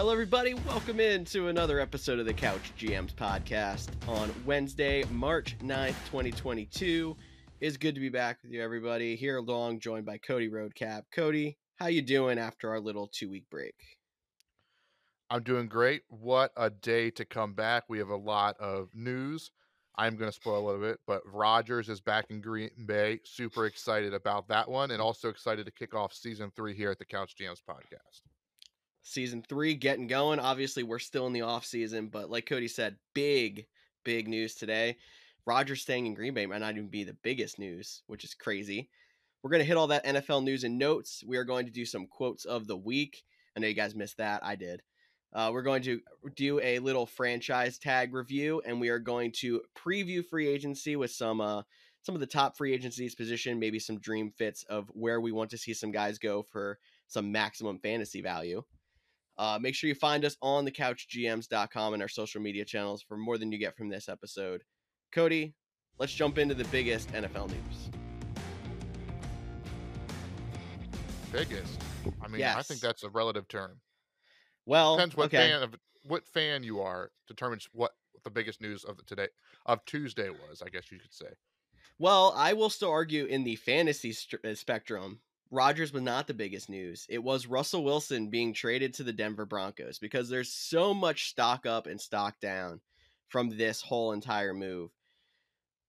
Hello, everybody. Welcome in to another episode of the Couch GMs podcast on Wednesday, March 9th, 2022. It's good to be back with you, everybody. Here along, joined by Cody Roadcap. Cody, how you doing after our little two-week break? I'm doing great. What a day to come back. We have a lot of news. I'm going to spoil a little bit, but Rodgers is back in Green Bay. Super excited about that one and also excited to kick off season three here at the Couch GMs podcast season three getting going. Obviously, we're still in the off season, but like Cody said, big, big news today. Rodgers staying in Green Bay might not even be the biggest news, which is crazy. We're going to hit all that NFL news and notes. We are going to do some quotes of the week. I know you guys missed that. I did. Uh, we're going to do a little franchise tag review, and we are going to preview free agency with some uh, some of the top free agencies position, maybe some dream fits of where we want to see some guys go for some maximum fantasy value. Uh, make sure you find us on thecouchgms.com and our social media channels for more than you get from this episode. Cody, let's jump into the biggest NFL news. Biggest? I mean, yes. I think that's a relative term. Well, depends what okay. fan of what fan you are determines what the biggest news of the today of Tuesday was. I guess you could say. Well, I will still argue in the fantasy st- uh, spectrum Rodgers was not the biggest news. It was Russell Wilson being traded to the Denver Broncos because there's so much stock up and stock down from this whole entire move.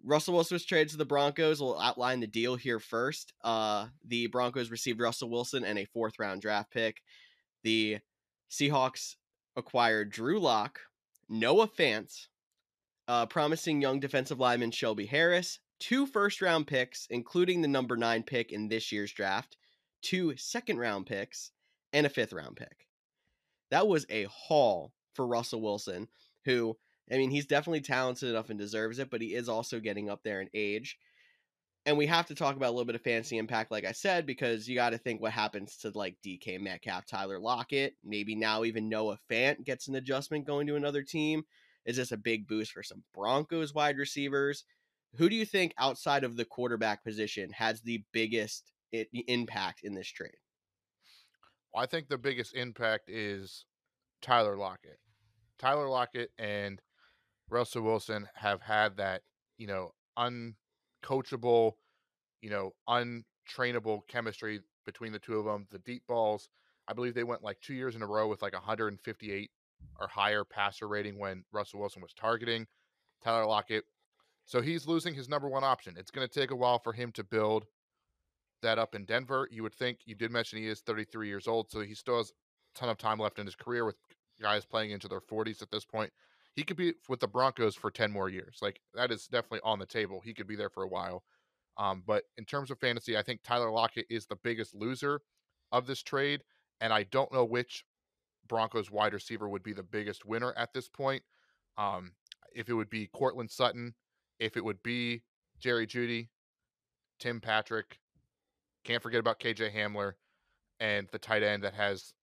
Russell Wilson was traded to the Broncos. We'll outline the deal here first. Uh, the Broncos received Russell Wilson and a fourth round draft pick. The Seahawks acquired Drew Lock, Noah Fant, uh, promising young defensive lineman Shelby Harris, two first round picks, including the number nine pick in this year's draft, two second round picks, and a fifth round pick. That was a haul for Russell Wilson, who, I mean, he's definitely talented enough and deserves it, but he is also getting up there in age. And we have to talk about a little bit of fancy impact, like I said, because you got to think what happens to like DK Metcalf, Tyler Lockett, maybe now even Noah Fant gets an adjustment going to another team. Is this a big boost for some Broncos wide receivers? Who do you think outside of the quarterback position has the biggest impact in this trade? I think the biggest impact is Tyler Lockett. Tyler Lockett and Russell Wilson have had that, you know, uncoachable, you know, untrainable chemistry between the two of them. The deep balls, I believe they went like two years in a row with like 158 or higher passer rating when Russell Wilson was targeting. Tyler Lockett so he's losing his number one option. It's going to take a while for him to build that up in Denver. You would think you did mention he is 33 years old, so he still has a ton of time left in his career with guys playing into their 40s at this point. He could be with the Broncos for 10 more years. Like that is definitely on the table. He could be there for a while. Um, but in terms of fantasy, I think Tyler Lockett is the biggest loser of this trade, and I don't know which Broncos wide receiver would be the biggest winner at this point. Um, if it would be Courtland Sutton if it would be Jerry Jeudy, Tim Patrick, can't forget about KJ Hamler, and the tight end that has,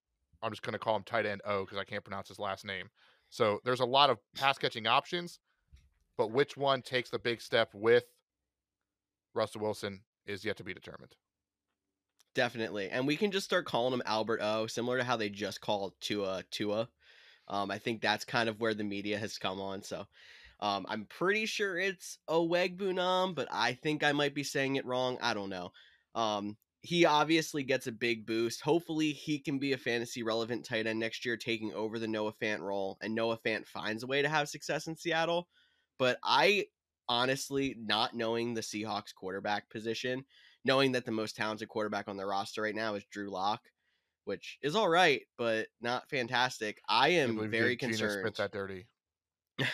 I'm just going to call him tight end O because I can't pronounce his last name. So there's a lot of pass catching options, but which one takes the big step with Russell Wilson is yet to be determined. Definitely. And we can just start calling him Albert O, similar to how they just called Tua Tua. Um, I think that's kind of where the media has come on. So um, I'm pretty sure it's Okwuegbunam, but I think I might be saying it wrong. I don't know. Um, he obviously gets a big boost. Hopefully, he can be a fantasy relevant tight end next year, taking over the Noah Fant role, and Noah Fant finds a way to have success in Seattle. But I honestly, not knowing the Seahawks quarterback position, knowing that the most talented quarterback on their roster right now is Drew Lock, which is all right, but not fantastic. I am I very concerned. Spit that dirty.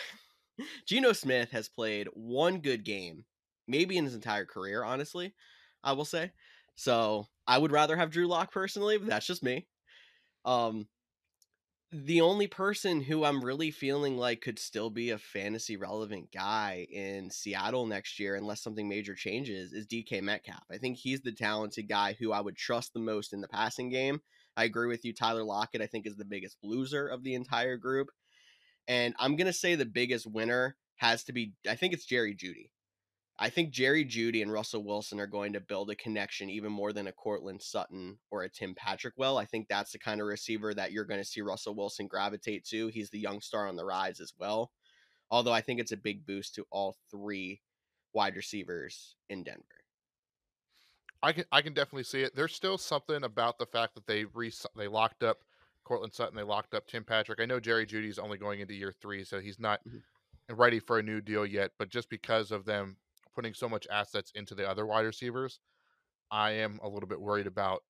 Geno Smith has played one good game, maybe in his entire career, honestly, I will say. So I would rather have Drew Lock personally, but that's just me. Um, the only person who I'm really feeling like could still be a fantasy relevant guy in Seattle next year, unless something major changes, is DK Metcalf. I think he's the talented guy who I would trust the most in the passing game. I agree with you. Tyler Lockett, I think, is the biggest loser of the entire group. And I'm going to say the biggest winner has to be, I think it's Jerry Jeudy. I think Jerry Jeudy and Russell Wilson are going to build a connection even more than a Courtland Sutton or a Tim Patrick will. I think that's the kind of receiver that you're going to see Russell Wilson gravitate to. He's the young star on the rise as well. Although I think it's a big boost to all three wide receivers in Denver. I can I can definitely see it. There's still something about the fact that they re they locked up Courtland Sutton, they locked up Tim Patrick. I know Jerry Jeudy's only going into year three, so he's not mm-hmm. ready for a new deal yet. But just because of them putting so much assets into the other wide receivers, I am a little bit worried about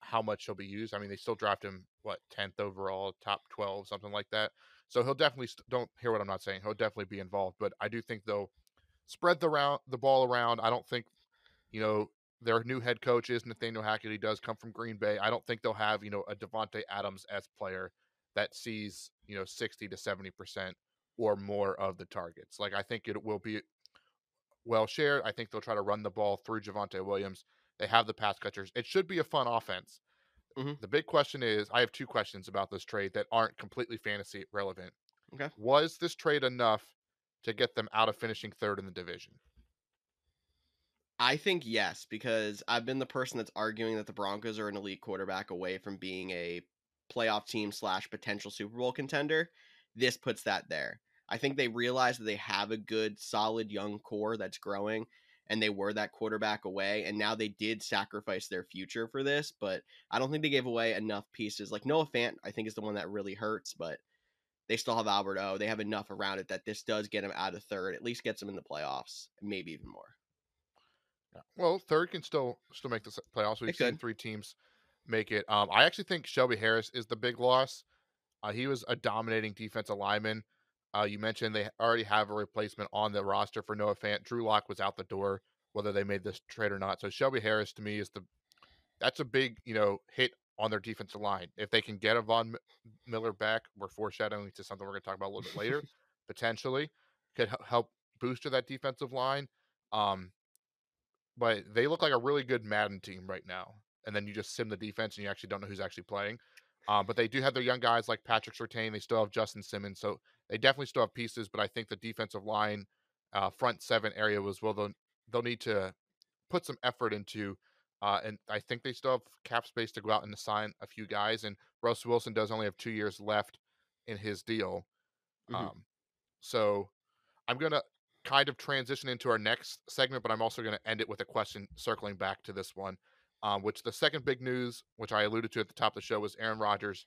how much he'll be used. I mean, they still draft him what tenth overall, top twelve, something like that. So he'll definitely st- don't hear what I'm not saying. He'll definitely be involved, but I do think they'll spread the round the ball around. I don't think you know their new head coach is Nathaniel Hackett. He does come from Green Bay. I don't think they'll have you know a Davante Adams s player that sees you know sixty to seventy percent or more of the targets. Like I think it will be well shared. I think they'll try to run the ball through Javonte Williams. They have the pass catchers. It should be a fun offense. Mm-hmm. The big question is I have two questions about this trade that aren't completely fantasy relevant. Okay. Was this trade enough to get them out of finishing third in the division? I think yes, because I've been the person that's arguing that the Broncos are an elite quarterback away from being a playoff team slash potential Super Bowl contender. This puts that there. I think they realize that they have a good, solid young core that's growing, and they were that quarterback away. And now they did sacrifice their future for this, but I don't think they gave away enough pieces. Like Noah Fant, I think is the one that really hurts, but they still have Albert O. They have enough around it that this does get them out of third, at least gets them in the playoffs, maybe even more. Yeah. Well, third can still still make the playoffs. We've it seen could. three teams make it. Um, I actually think Shelby Harris is the big loss. Uh, he was a dominating defensive lineman. Uh, you mentioned they already have a replacement on the roster for Noah Fant. Drew Lock was out the door, whether they made this trade or not. So Shelby Harris to me is the that's a big you know hit on their defensive line. If they can get a Von Miller back, we're foreshadowing to something we're going to talk about a little bit later. potentially could help booster that defensive line. Um, but they look like a really good Madden team right now. And then you just sim the defense and you actually don't know who's actually playing. Um, but they do have their young guys like Patrick Surtain. They still have Justin Simmons. So they definitely still have pieces, but I think the defensive line, uh, front seven area was well, they'll, they'll need to put some effort into. Uh, and I think they still have cap space to go out and sign a few guys. And Russ Wilson does only have two years left in his deal. Mm-hmm. Um, so I'm going to kind of transition into our next segment, but I'm also going to end it with a question circling back to this one, um, which the second big news, which I alluded to at the top of the show, was Aaron Rodgers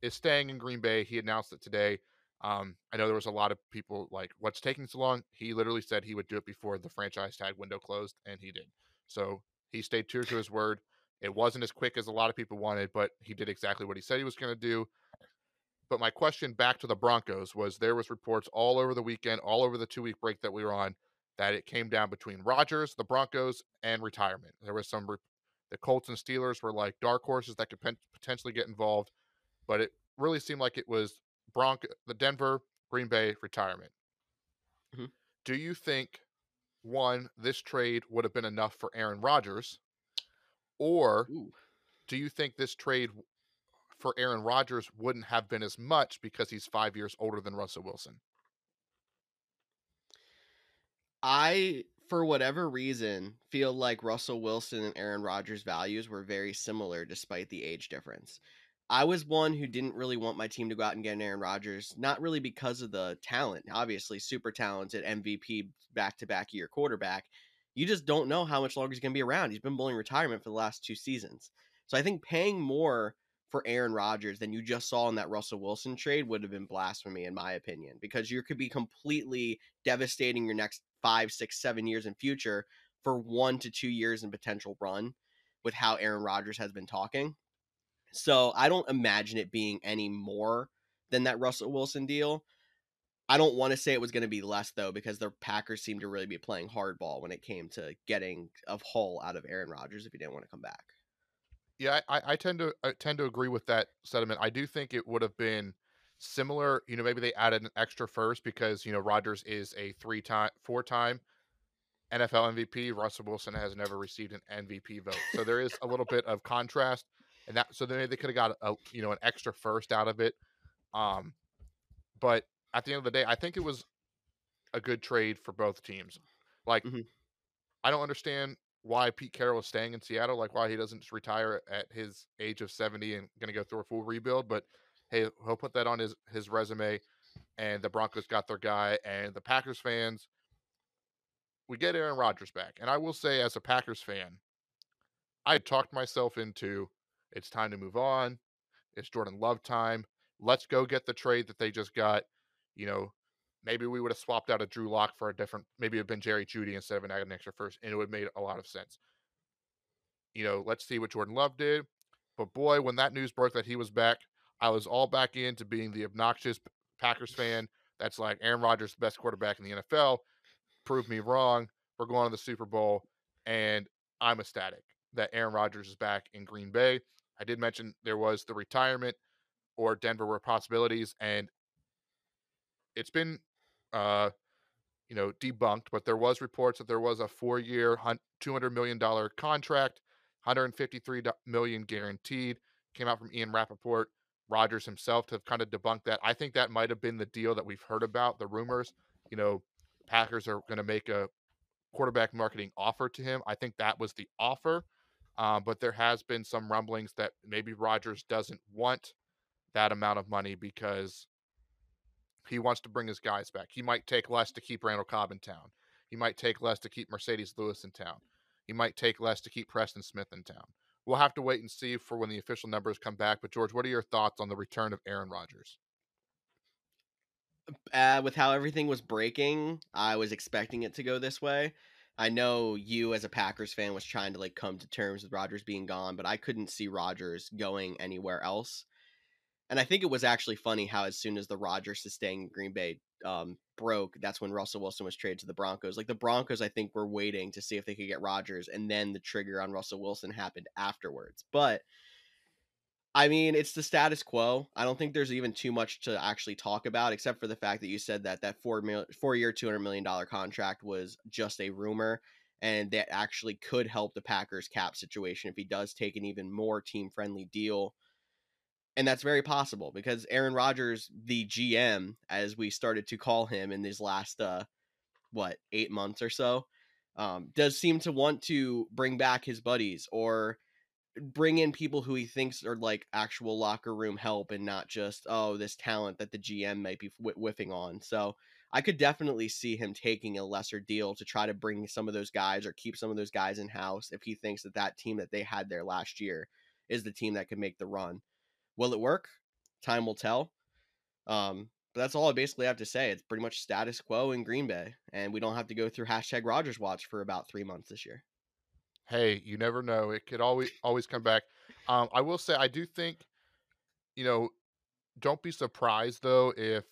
is staying in Green Bay. He announced it today. Um, I know there was a lot of people like, what's taking so long? He literally said he would do it before the franchise tag window closed, and he did. So he stayed true to his word. It wasn't as quick as a lot of people wanted, but he did exactly what he said he was going to do. But my question back to the Broncos was there was reports all over the weekend, all over the two week break that we were on, that it came down between Rodgers, the Broncos, and retirement. There was some the Colts and Steelers were like dark horses that could potentially get involved, but it really seemed like it was Bronco, the Denver, Green Bay retirement. Mm-hmm. Do you think one this trade would have been enough for Aaron Rodgers, or Ooh. do you think this trade for Aaron Rodgers wouldn't have been as much because he's five years older than Russell Wilson? I, for whatever reason, feel like Russell Wilson and Aaron Rodgers' values were very similar despite the age difference. I was one who didn't really want my team to go out and get an Aaron Rodgers, not really because of the talent. Obviously, super talented MVP back to back year quarterback. You just don't know how much longer he's going to be around. He's been bullying retirement for the last two seasons. So I think paying more for Aaron Rodgers than you just saw in that Russell Wilson trade would have been blasphemy, in my opinion, because you could be completely devastating your next five, six, seven years in future for one to two years in potential run with how Aaron Rodgers has been talking. So I don't imagine it being any more than that Russell Wilson deal. I don't want to say it was going to be less though, because the Packers seemed to really be playing hardball when it came to getting a haul out of Aaron Rodgers if he didn't want to come back. Yeah, I, I tend to I tend to agree with that sentiment. I do think it would have been similar. You know, maybe they added an extra first because you know Rodgers is a three time, four time NFL MVP. Russell Wilson has never received an MVP vote, so there is a little bit of contrast and that so then they could have got a you know an extra first out of it. Um, but at the end of the day, I think it was a good trade for both teams. Like, Mhm. I don't understand why Pete Carroll is staying in Seattle, like why he doesn't just retire at his age of 70 and going to go through a full rebuild. But hey, he'll put that on his his resume. And the Broncos got their guy, and the Packers fans, we get Aaron Rodgers back. And I will say, as a Packers fan, I talked myself into it's time to move on. It's Jordan Love time. Let's go get the trade that they just got. You know, maybe we would have swapped out a Drew Lock for a different, maybe it'd been Jerry Jeudy instead of an an extra first, and it would have made a lot of sense. You know, let's see what Jordan Love did. But boy, when that news broke that he was back, I was all back into being the obnoxious Packers fan. That's like Aaron Rodgers, the best quarterback in the NFL. Prove me wrong. We're going to the Super Bowl, and I'm ecstatic that Aaron Rodgers is back in Green Bay. I did mention there was the retirement or Denver were possibilities, and it's been, uh, you know, debunked. But there was reports that there was a four-year, two hundred million dollar contract, one hundred fifty-three million guaranteed. Came out from Ian Rapoport, Rodgers himself to have kind of debunked that. I think that might have been the deal that we've heard about. The rumors, you know, Packers are going to make a quarterback marketing offer to him. I think that was the offer. Um, but there has been some rumblings that maybe Rodgers doesn't want that amount of money because he wants to bring his guys back. He might take less to keep Randall Cobb in town. He might take less to keep Marcedes Lewis in town. He might take less to keep Preston Smith in town. We'll have to wait and see for when the official numbers come back. But George, what are your thoughts on the return of Aaron Rodgers? Uh, with how everything was breaking, I was expecting it to go this way. I know you as a Packers fan was trying to like come to terms with Rodgers being gone, but I couldn't see Rodgers going anywhere else. And I think it was actually funny how as soon as the Rodgers staying in Green Bay um, broke, that's when Russell Wilson was traded to the Broncos. Like the Broncos, I think were waiting to see if they could get Rodgers, and then the trigger on Russell Wilson happened afterwards. But I mean, it's the status quo. I don't think there's even too much to actually talk about, except for the fact that you said that that four mil, four year, two hundred million dollar contract was just a rumor, and that actually could help the Packers cap situation if he does take an even more team friendly deal. And that's very possible because Aaron Rodgers, the GM, as we started to call him in these last uh what eight months or so, um, does seem to want to bring back his buddies or bring in people who he thinks are like actual locker room help and not just oh this talent that the GM might be wh- whiffing on. So I could definitely see him taking a lesser deal to try to bring some of those guys or keep some of those guys in house if he thinks that that team that they had there last year is the team that could make the run. Will it work? Time will tell. Um, but that's all I basically have to say. It's pretty much status quo in Green Bay, and we don't have to go through hashtag Rodgers watch for about three months this year hey, you never know. It could always always come back. Um, I will say I do think, you know, don't be surprised though if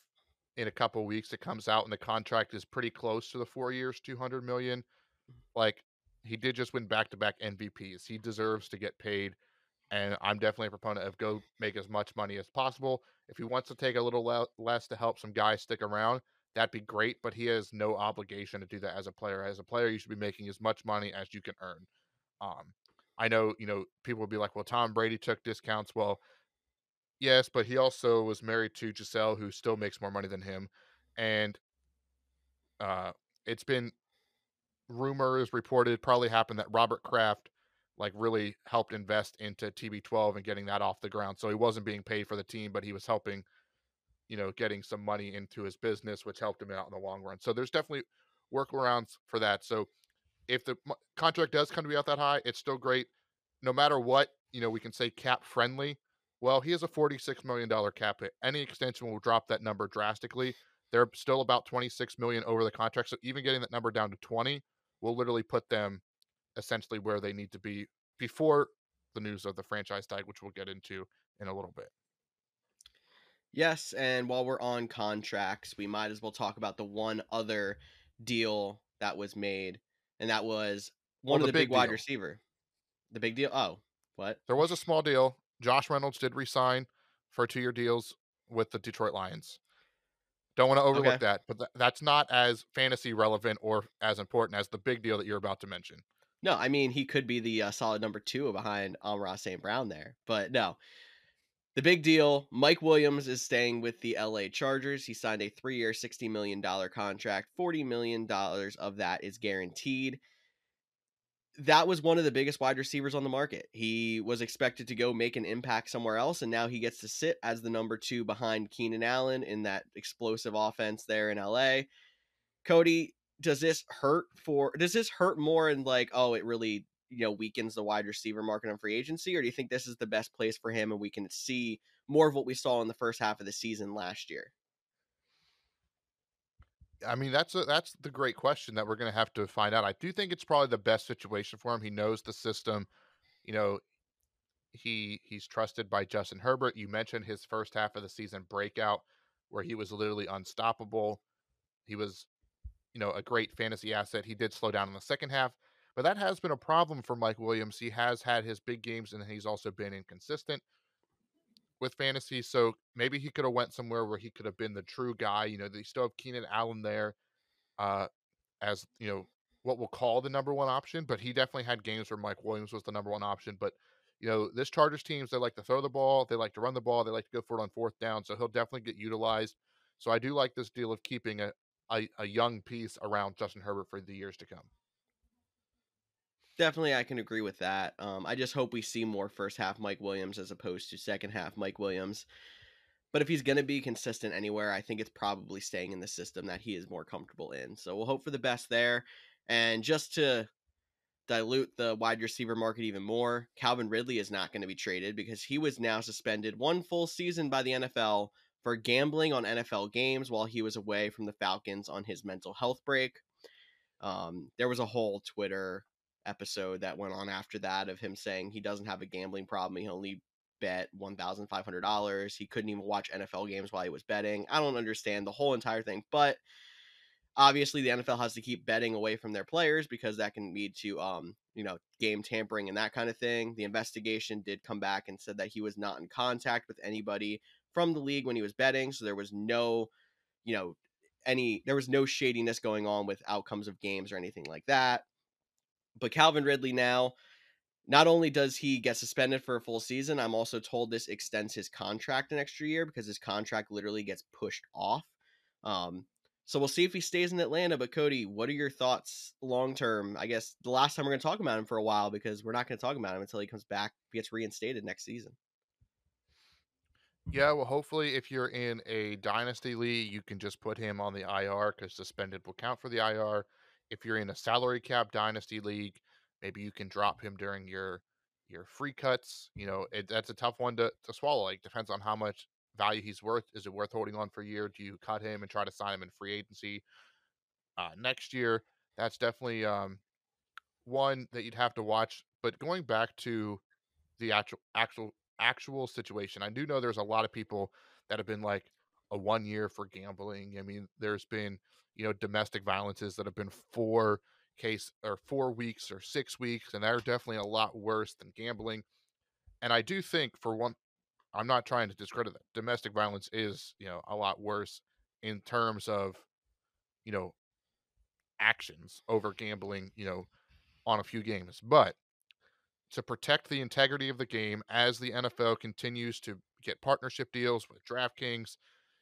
in a couple weeks it comes out and the contract is pretty close to the four years, two hundred million. Like he did just win back to back MVPs. He deserves to get paid. And I'm definitely a proponent of go make as much money as possible. If he wants to take a little le- less to help some guys stick around, that'd be great. But he has no obligation to do that as a player. As a player, you should be making as much money as you can earn. Um, I know, you know, people will be like, well, Tom Brady took discounts. Well, yes, but he also was married to Gisele, who still makes more money than him. And uh, it's been rumors reported, probably happened that Robert Kraft like really helped invest into TB12 and getting that off the ground. So he wasn't being paid for the team, but he was helping, you know, getting some money into his business, which helped him out in the long run. So there's definitely workarounds for that. So if the contract does come to be out that high, it's still great. No matter what, you know, we can say cap friendly. Well, he has a $46 million cap hit. Any extension will drop that number drastically. They're still about 26 million over the contract. So even getting that number down to 20 will literally put them essentially where they need to be before the news of the franchise tag, which we'll get into in a little bit. Yes, and while we're on contracts, we might as well talk about the one other deal that was made and that was one well, of the, big, big wide receiver. The big deal. Oh, what? There was a small deal. Josh Reynolds did resign for two year deals with the Detroit Lions. Don't want to overlook okay. that, but th- that's not as fantasy relevant or as important as the big deal that you're about to mention. No, I mean he could be the uh, solid number two behind Amon-Ra St. Brown there, but no. The big deal Mike Williams is staying with the LA Chargers. He signed a three year, $60 million contract. $40 million of that is guaranteed. That was one of the biggest wide receivers on the market. He was expected to go make an impact somewhere else, and now he gets to sit as the number two behind Keenan Allen in that explosive offense there in LA. Cody, does this hurt for does this hurt more in like, oh, it really you know weakens the wide receiver market on free agency, or do you think this is the best place for him and we can see more of what we saw in the first half of the season last year? I mean, that's a, that's the great question that we're going to have to find out. I do think it's probably the best situation for him. He knows the system. You know, he he's trusted by Justin Herbert. You mentioned his first half of the season breakout where he was literally unstoppable. He was, you know, a great fantasy asset. He did slow down in the second half, but that has been a problem for Mike Williams. He has had his big games and he's also been inconsistent with fantasy. So maybe he could have went somewhere where he could have been the true guy. You know, they still have Keenan Allen there uh, as you know what we'll call the number one option, but he definitely had games where Mike Williams was the number one option. But you know, this Chargers teams they like to throw the ball, they like to run the ball, they like to go for it on fourth down. So he'll definitely get utilized. So I do like this deal of keeping a, a, a young piece around Justin Herbert for the years to come. Definitely, I can agree with that. Um, I just hope we see more first half Mike Williams as opposed to second half Mike Williams. But if he's going to be consistent anywhere, I think it's probably staying in the system that he is more comfortable in. So we'll hope for the best there. And just to dilute the wide receiver market even more, Calvin Ridley is not going to be traded because he was now suspended one full season by the NFL for gambling on NFL games while he was away from the Falcons on his mental health break. Um, there was a whole Twitter episode that went on after that of him saying he doesn't have a gambling problem. He only bet $1,500. He couldn't even watch NFL games while he was betting. I don't understand the whole entire thing, but obviously the NFL has to keep betting away from their players because that can lead to um, you know, game tampering and that kind of thing. The investigation did come back and said that he was not in contact with anybody from the league when he was betting, so there was no, you know, any there was no shadiness going on with outcomes of games or anything like that. But Calvin Ridley now, not only does he get suspended for a full season, I'm also told this extends his contract an extra year because his contract literally gets pushed off. Um, so we'll see if he stays in Atlanta. But Cody, what are your thoughts long term? I guess the last time we're going to talk about him for a while because we're not going to talk about him until he comes back, gets reinstated next season. Yeah, well, hopefully, if you're in a dynasty league, you can just put him on the IR because suspended will count for the IR if you're in a salary cap dynasty league, maybe you can drop him during your your free cuts. You know, it, that's a tough one to, to swallow. Like depends on how much value he's worth. Is it worth holding on for a year? Do you cut him and try to sign him in free agency uh, next year? That's definitely um, one that you'd have to watch. But going back to the actual actual actual situation, I do know there's a lot of people that have been like a one year for gambling. I mean, there's been you know domestic violences that have been four case or four weeks or six weeks, and they're definitely a lot worse than gambling. And I do think for one, I'm not trying to discredit that domestic violence is you know a lot worse in terms of you know actions over gambling you know on a few games, but to protect the integrity of the game as the NFL continues to get partnership deals with DraftKings,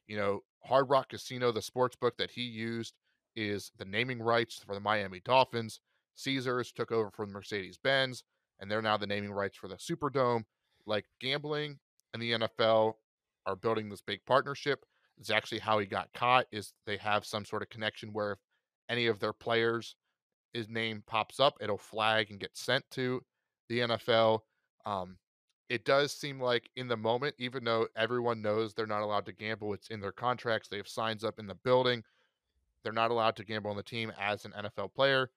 you know, Hard Rock Casino, the sports book that he used, is the naming rights for the Miami Dolphins. Caesars took over from Mercedes Benz, and they're now the naming rights for the Superdome. Like gambling and the NFL are building this big partnership. It's actually how he got caught. Is they have some sort of connection where if any of their players, his name pops up, it'll flag and get sent to the NFL. Um, it does seem like in the moment, even though everyone knows they're not allowed to gamble, it's in their contracts. They have signs up in the building. They're not allowed to gamble on the team as an NFL player.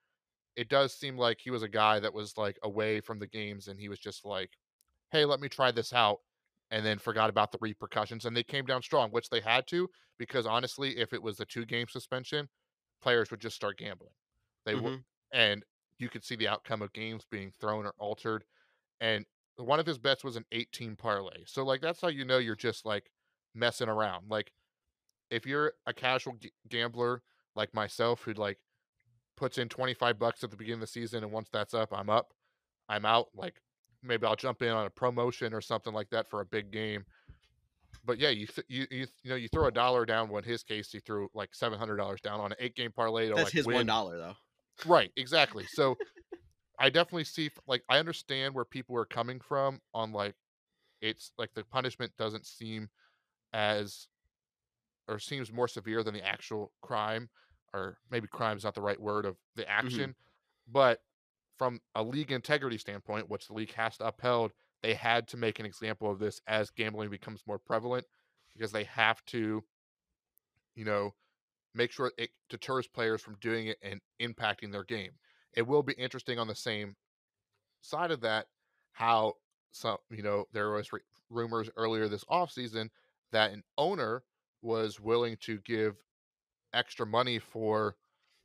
It does seem like he was a guy that was like away from the games and he was just like, hey, let me try this out. And then forgot about the repercussions. And they came down strong, which they had to, because honestly, if it was a two game suspension, players would just start gambling. They mm-hmm. would, and you could see the outcome of games being thrown or altered. And one of his bets was an 18 parlay. So like that's how you know you're just like messing around. Like if you're a casual g- gambler like myself who like puts in 25 bucks at the beginning of the season and once that's up, I'm up. I'm out like maybe I'll jump in on a promotion or something like that for a big game. but yeah, you th- you, you you know you throw a dollar down. Well, in his case, he threw like seven hundred dollars down on an eight game parlay. To, That's like, his win. one dollar though. Right, exactly. So I definitely see like I understand where people are coming from on like it's like the punishment doesn't seem as or seems more severe than the actual crime or maybe crime is not the right word of the Mm-hmm. action but from a league integrity standpoint which the league has to upheld they had to make an example of this as gambling becomes more prevalent because they have to you know make sure it deters players from doing it and impacting their game. It will be interesting on the same side of that how some you know there was re- rumors earlier this offseason that an owner was willing to give extra money for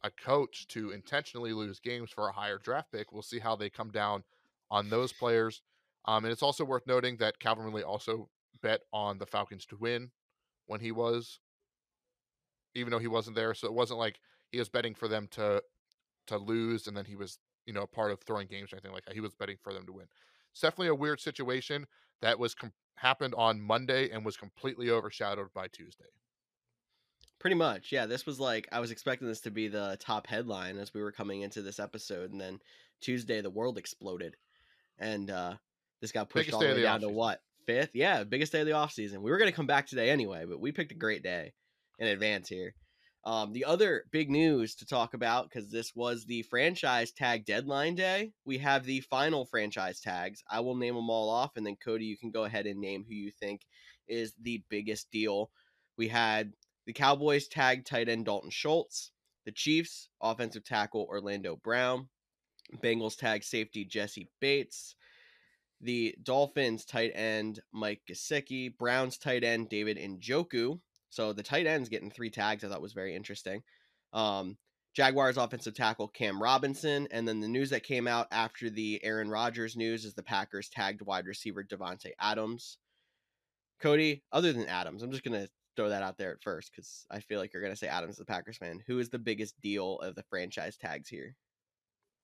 a coach to intentionally lose games for a higher draft pick. We'll see how they come down on those players um, and it's also worth noting that calvin ridley also bet on the falcons to win when he was even though he wasn't there so it wasn't like he was betting for them to to lose and then he was you know a part of throwing games or anything like that he was betting for them to win it's definitely a weird situation that was com- happened on monday and was completely overshadowed by tuesday Pretty much, yeah. This was like I was expecting this to be the top headline as we were coming into this episode, and then Tuesday the world exploded, and uh this got pushed Biggest all the way the down to what fifth? Yeah, biggest day of the off season. We were gonna come back today anyway, but we picked a great day in advance here. Um, the other big news to talk about because this was the franchise tag deadline day. We have the final franchise tags. I will name them all off, and then Cody, you can go ahead and name who you think is the biggest deal. We had the Cowboys tag tight end Dalton Schultz, the Chiefs offensive tackle Orlando Brown, Bengals tag safety Jessie Bates, the Dolphins tight end Mike Gesicki, Browns tight end David Njoku. So the tight ends getting three tags I thought was very interesting. Um, Jaguars offensive tackle Cam Robinson, and then the news that came out after the Aaron Rodgers news is the Packers tagged wide receiver Davante Adams. Cody, other than Adams, I'm just gonna throw that out there at first because I feel like you're gonna say Adams is the Packers fan. Who is the biggest deal of the franchise tags here?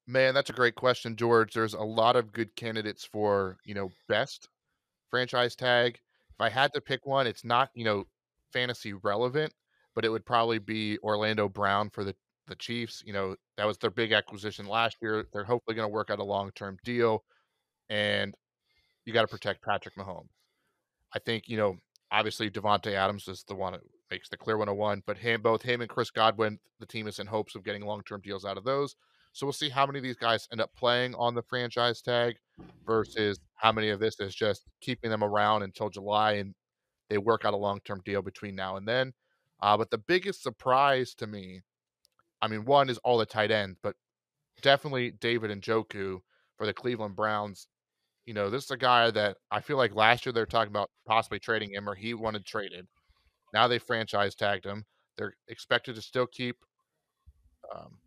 Man, that's a great question, George. There's a lot of good candidates for, you know, best franchise tag. If I had to pick one, it's not, you know, fantasy relevant, but it would probably be Orlando Brown for the the Chiefs. You know, that was their big acquisition last year. They're hopefully going to work out a long-term deal and you got to protect Patrick Mahomes. I think, you know, obviously Davante Adams is the one that makes the clear 101, but him both him and Chris Godwin, the team is in hopes of getting long-term deals out of those. So we'll see how many of these guys end up playing on the franchise tag versus how many of this is just keeping them around until July and they work out a long term deal between now and then. Uh, but the biggest surprise to me, I mean, one is all the tight ends, but definitely David Njoku for the Cleveland Browns. You know, this is a guy that I feel like last year they're talking about possibly trading him or he wanted traded. Now they franchise tagged him. They're expected to still keep um,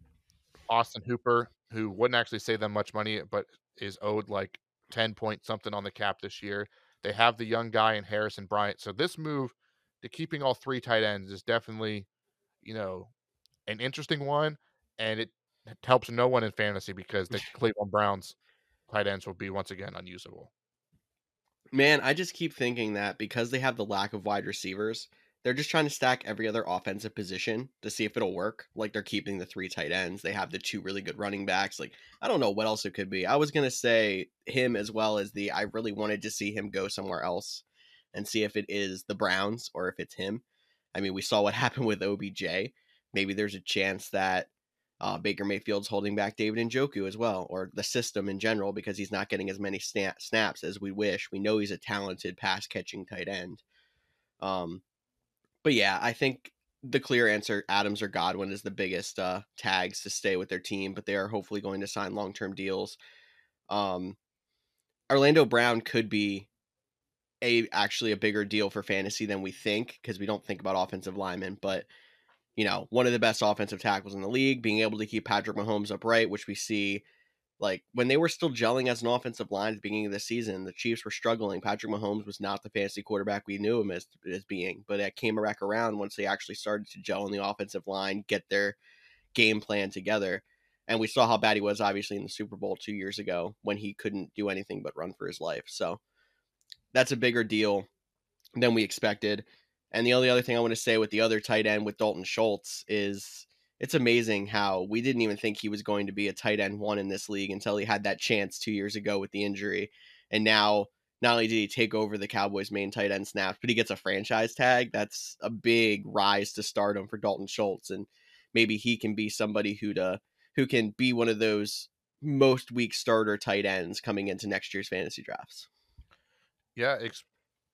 Austin Hooper, who wouldn't actually save them much money, but is owed like 10 point something on the cap this year. They have the young guy in Harrison Bryant. So this move to keeping all three tight ends is definitely, you know, an interesting one. And it helps no one in fantasy because the Cleveland Browns tight ends will be once again unusable. Man, I just keep thinking that because they have the lack of wide receivers, they're just trying to stack every other offensive position to see if it'll work. Like they're keeping the three tight ends. They have the two really good running backs. Like I don't know what else it could be. I was gonna say him as well as the I really wanted to see him go somewhere else and see if it is the Browns or if it's him. I mean, we saw what happened with OBJ. Maybe there's a chance that uh, Baker Mayfield's holding back David Njoku as well, or the system in general, because he's not getting as many snap, snaps as we wish. We know he's a talented pass catching tight end. Um, but yeah, I think the clear answer, Adams or Godwin, is the biggest uh, tags to stay with their team, but they are hopefully going to sign long term deals. Um, Orlando Brown could be a actually a bigger deal for fantasy than we think because we don't think about offensive linemen, but you know, one of the best offensive tackles in the league, being able to keep Patrick Mahomes upright, which we see like when they were still gelling as an offensive line at the beginning of the season, the Chiefs were struggling. Patrick Mahomes was not the fantasy quarterback we knew him as, as being, but it came back around once they actually started to gel on the offensive line, get their game plan together. And we saw how bad he was, obviously, in the Super Bowl two years ago when he couldn't do anything but run for his life. So that's a bigger deal. than we expected. And the only other thing I want to say with the other tight end with Dalton Schultz is it's amazing how we didn't even think he was going to be a tight end one in this league until he had that chance two years ago with the injury. And now, not only did he take over the Cowboys' main tight end snaps, but he gets a franchise tag. That's a big rise to stardom for Dalton Schultz. And maybe he can be somebody who to who can be one of those most weak starter tight ends coming into next year's fantasy drafts. Yeah,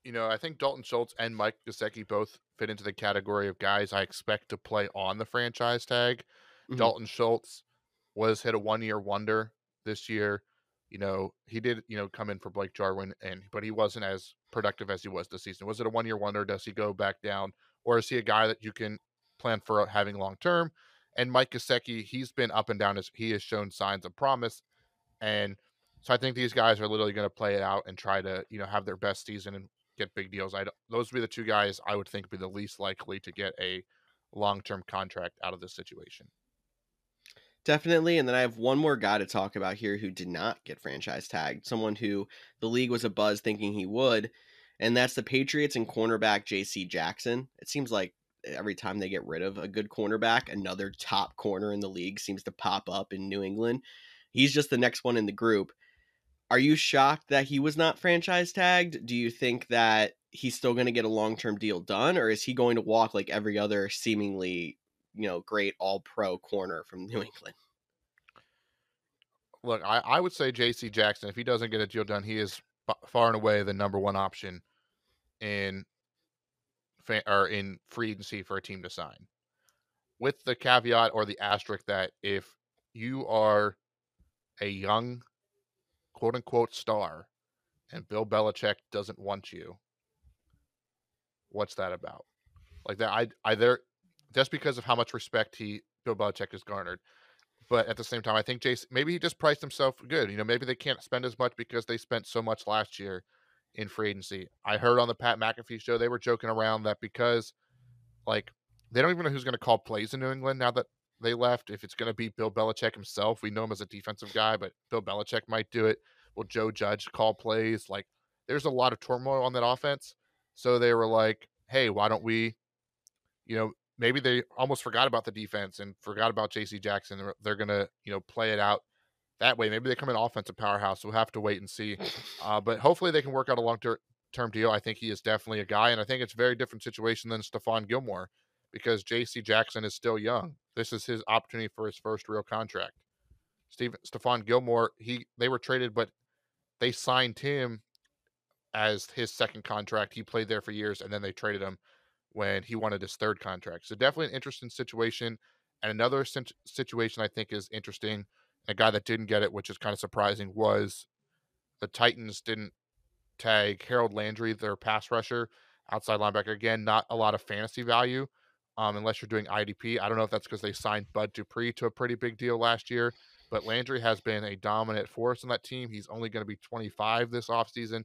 you know, I think Dalton Schultz and Mike Gesicki both fit into the category of guys I expect to play on the franchise tag. Mm-hmm. Dalton Schultz was hit a one year wonder this year. You know, he did, you know, come in for Blake Jarwin and but he wasn't as productive as he was this season. Was it a one year wonder? Does he go back down? Or is he a guy that you can plan for having long term? And Mike Gesicki, he's been up and down as he has shown signs of promise. And so I think these guys are literally going to play it out and try to, you know, have their best season and get big deals. I those would be the two guys I would think be the least likely to get a long term contract out of this situation. Definitely. And then I have one more guy to talk about here who did not get franchise tagged, someone who the league was a buzz thinking he would. And that's the Patriots and cornerback JC Jackson. It seems like every time they get rid of a good cornerback, another top corner in the league seems to pop up in New England. He's just the next one in the group. Are you shocked that he was not franchise tagged? Do you think that he's still going to get a long term deal done, or is he going to walk like every other seemingly, you know, great all pro corner from New England? Look, I, I would say J.C. Jackson. If he doesn't get a deal done, he is far and away the number one option in or in free agency for a team to sign. With the caveat or the asterisk that if you are a young quote unquote star and Bill Belichick doesn't want you, what's that about? Like that, I, I there, just because of how much respect he Bill Belichick has garnered, but at the same time, I think Jason maybe he just priced himself good. You know, maybe they can't spend as much because they spent so much last year in free agency. I heard on the Pat McAfee show they were joking around that because like they don't even know who's going to call plays in New England now that they left. If it's going to be Bill Belichick himself, we know him as a defensive guy, but Bill Belichick might do it. Will Joe Judge call plays? Like there's a lot of turmoil on that offense. So they were like, hey, why don't we, you know, maybe they almost forgot about the defense and forgot about JC Jackson. They're, they're going to, you know, play it out that way. Maybe they come in offensive powerhouse. So We'll have to wait and see. Uh, but hopefully they can work out a long term deal. I think he is definitely a guy, and I think it's a very different situation than Stephon Gilmore because J.C. Jackson is still young. This is his opportunity for his first real contract. Steve Stephon Gilmore, he they were traded, but they signed him as his second contract. He played there for years, and then they traded him when he wanted his third contract. So definitely an interesting situation. And another situation I think is interesting a guy that didn't get it, which is kind of surprising, was the Titans didn't tag Harold Landry, their pass rusher, outside linebacker. Again, not a lot of fantasy value um, unless you're doing IDP. I don't know if that's because they signed Bud Dupree to a pretty big deal last year, but Landry has been a dominant force on that team. He's only going to be 25 this offseason.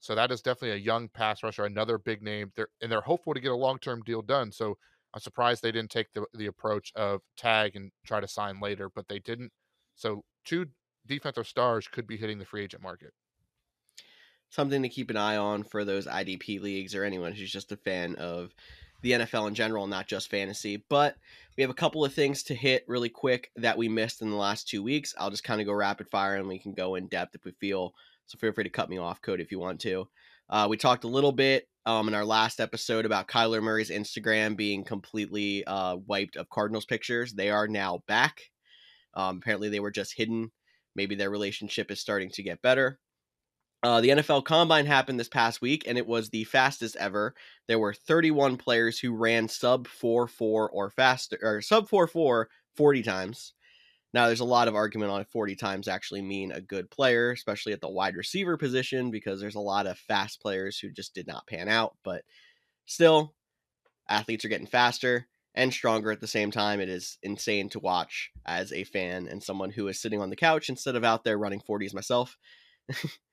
So that is definitely a young pass rusher, another big name. They're, and they're hopeful to get a long term deal done. So I'm surprised they didn't take the, the approach of tag and try to sign later, but they didn't. So two defensive stars could be hitting the free agent market. Something to keep an eye on for those IDP leagues or anyone who's just a fan of the NFL in general, not just fantasy. But we have a couple of things to hit really quick that we missed in the last two weeks. I'll just kind of go rapid fire and we can go in depth if we feel. So feel free to cut me off, Code, if you want to. Uh, we talked a little bit um, in our last episode about Kyler Murray's Instagram being completely uh, wiped of Cardinals pictures. They are now back. Um, apparently, they were just hidden. Maybe their relationship is starting to get better. Uh, the NFL Combine happened this past week, and it was the fastest ever. There were 31 players who ran sub 4 4 or faster, or sub 4 4 40 times. Now, there's a lot of argument on if 40 times actually mean a good player, especially at the wide receiver position, because there's a lot of fast players who just did not pan out. But still, athletes are getting faster and stronger at the same time. It is insane to watch as a fan and someone who is sitting on the couch instead of out there running 40s myself.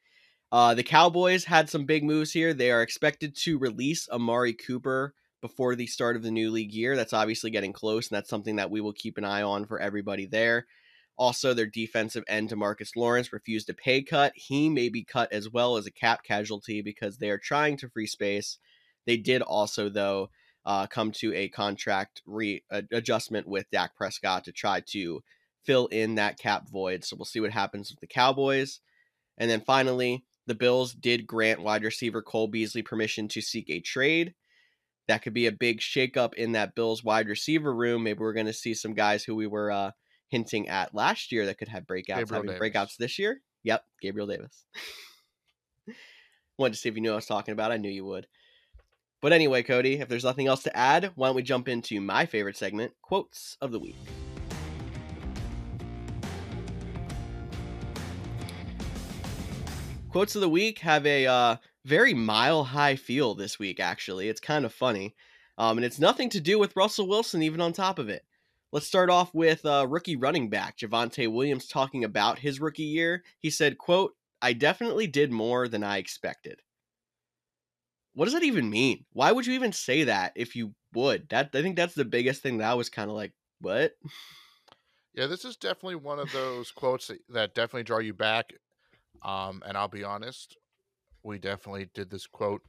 uh, the Cowboys had some big moves here. They are expected to release Amari Cooper before the start of the new league year. That's obviously getting close, and that's something that we will keep an eye on for everybody there. Also, their defensive end, Demarcus Lawrence, refused a pay cut. He may be cut as well as a cap casualty because they are trying to free space. They did also, though, uh, come to a contract re adjustment with Dak Prescott to try to fill in that cap void. So we'll see what happens with the Cowboys. And then finally, the Bills did grant wide receiver Cole Beasley permission to seek a trade. That could be a big shakeup in that Bills wide receiver room. Maybe we're going to see some guys who we were uh, hinting at last year that could have breakouts Gabriel having Davis. breakouts this year. Yep, Gabriel Davis. Wanted to see if you knew I was talking about. I knew you would. But anyway, Cody, if there's nothing else to add, why don't we jump into my favorite segment, quotes of the week. Quotes of the week have a uh, very mile high feel this week, actually. It's kind of funny. Um, and it's nothing to do with Russell Wilson, even on top of it. Let's start off with uh, rookie running back Javonte Williams talking about his rookie year. He said, "quote I definitely did more than I expected." What does that even mean? Why would you even say that if you would? That I think that's the biggest thing that I was kind of like, what? Yeah, this is definitely one of those quotes that, that definitely draw you back. Um, and I'll be honest, we definitely did this quote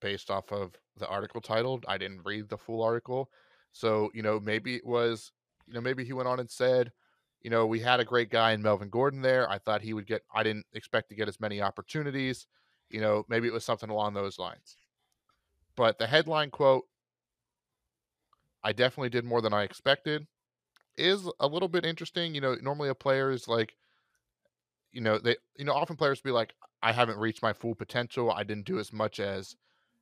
based off of the article titled. I didn't read the full article. So, you know, maybe it was, you know, maybe he went on and said, you know, we had a great guy in Melvin Gordon there. I thought he would get, I didn't expect to get as many opportunities. You know, maybe it was something along those lines. But the headline quote, I definitely did more than I expected, is a little bit interesting. You know, normally a player is like, you know, they, you know, often players be like, I haven't reached my full potential. I didn't do as much as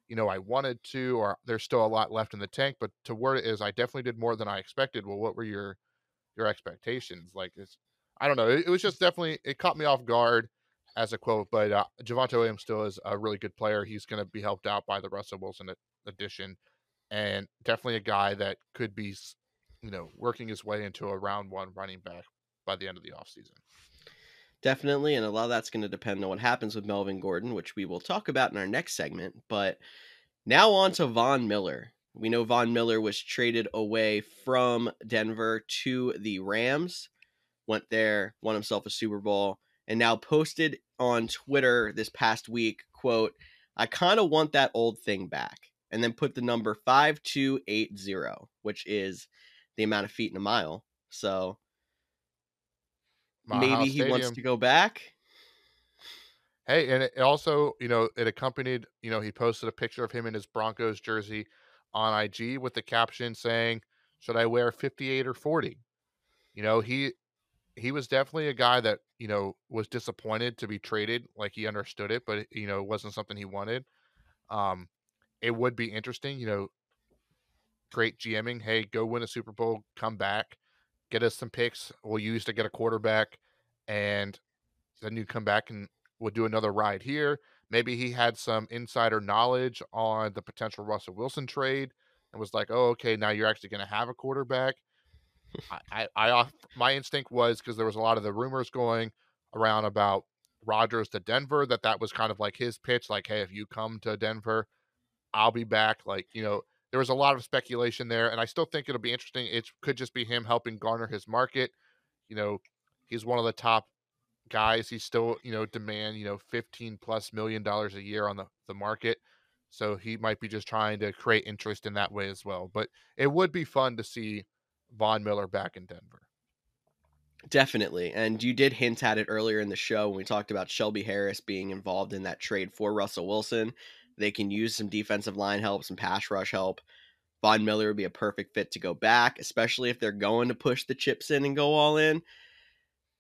you know I wanted to, or there's still a lot left in the tank. But to word it is, I definitely did more than I expected. Well, what were your your expectations? Like it's, I don't know. It, it was just definitely it caught me off guard as a quote. But uh, Javonte Williams still is a really good player. He's going to be helped out by the Russell Wilson addition, and definitely a guy that could be, you know, working his way into a round one running back by the end of the offseason. Definitely, and a lot of that's going to depend on what happens with Melvin Gordon, which we will talk about in our next segment. But now on to Von Miller. We know Von Miller was traded away from Denver to the Rams, went there, won himself a Super Bowl, and now posted on Twitter this past week, quote, I kind of want that old thing back. And then put the number 5280, which is the amount of feet in a mile. So maybe he Stadium. wants to go back. Hey, and it also, you know, it accompanied, you know, he posted a picture of him in his Broncos jersey on IG with the caption saying, "Should I wear 58 or 40?" You know, he he was definitely a guy that, you know, was disappointed to be traded, like he understood it, but you know, it wasn't something he wanted. Um it would be interesting, you know, great GMing, hey, go win a Super Bowl, come back get us some picks. We'll use to get a quarterback, and then you come back and we'll do another ride here. Maybe he had some insider knowledge on the potential Russell Wilson trade and was like, "Oh, okay, now you're actually going to have a quarterback." I, I, I, my instinct was because there was a lot of the rumors going around about Rodgers to Denver that that was kind of like his pitch, like, "Hey, if you come to Denver, I'll be back." Like, you know, there was a lot of speculation there, and I still think it'll be interesting. It could just be him helping garner his market. You know, he's one of the top guys. He's still, you know, demand, you know, 15 plus million dollars a year on the, the market. So he might be just trying to create interest in that way as well. But it would be fun to see Von Miller back in Denver. Definitely. And you did hint at it earlier in the show when we talked about Shelby Harris being involved in that trade for Russell Wilson. They can use some defensive line help, some pass rush help. Von Miller would be a perfect fit to go back, especially if they're going to push the chips in and go all in.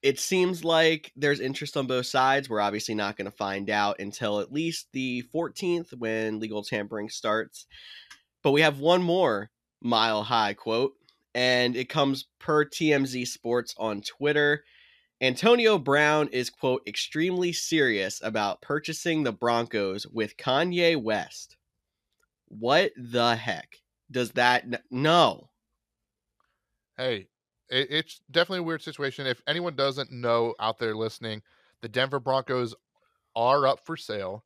It seems like there's interest on both sides. We're obviously not going to find out until at least the 14th when legal tampering starts. But we have one more mile high quote, and it comes per TMZ Sports on Twitter. Antonio Brown is, quote, extremely serious about purchasing the Broncos with Kanye West. What the heck does that? N- no. Hey, it, it's definitely a weird situation. If anyone doesn't know out there listening, the Denver Broncos are up for sale.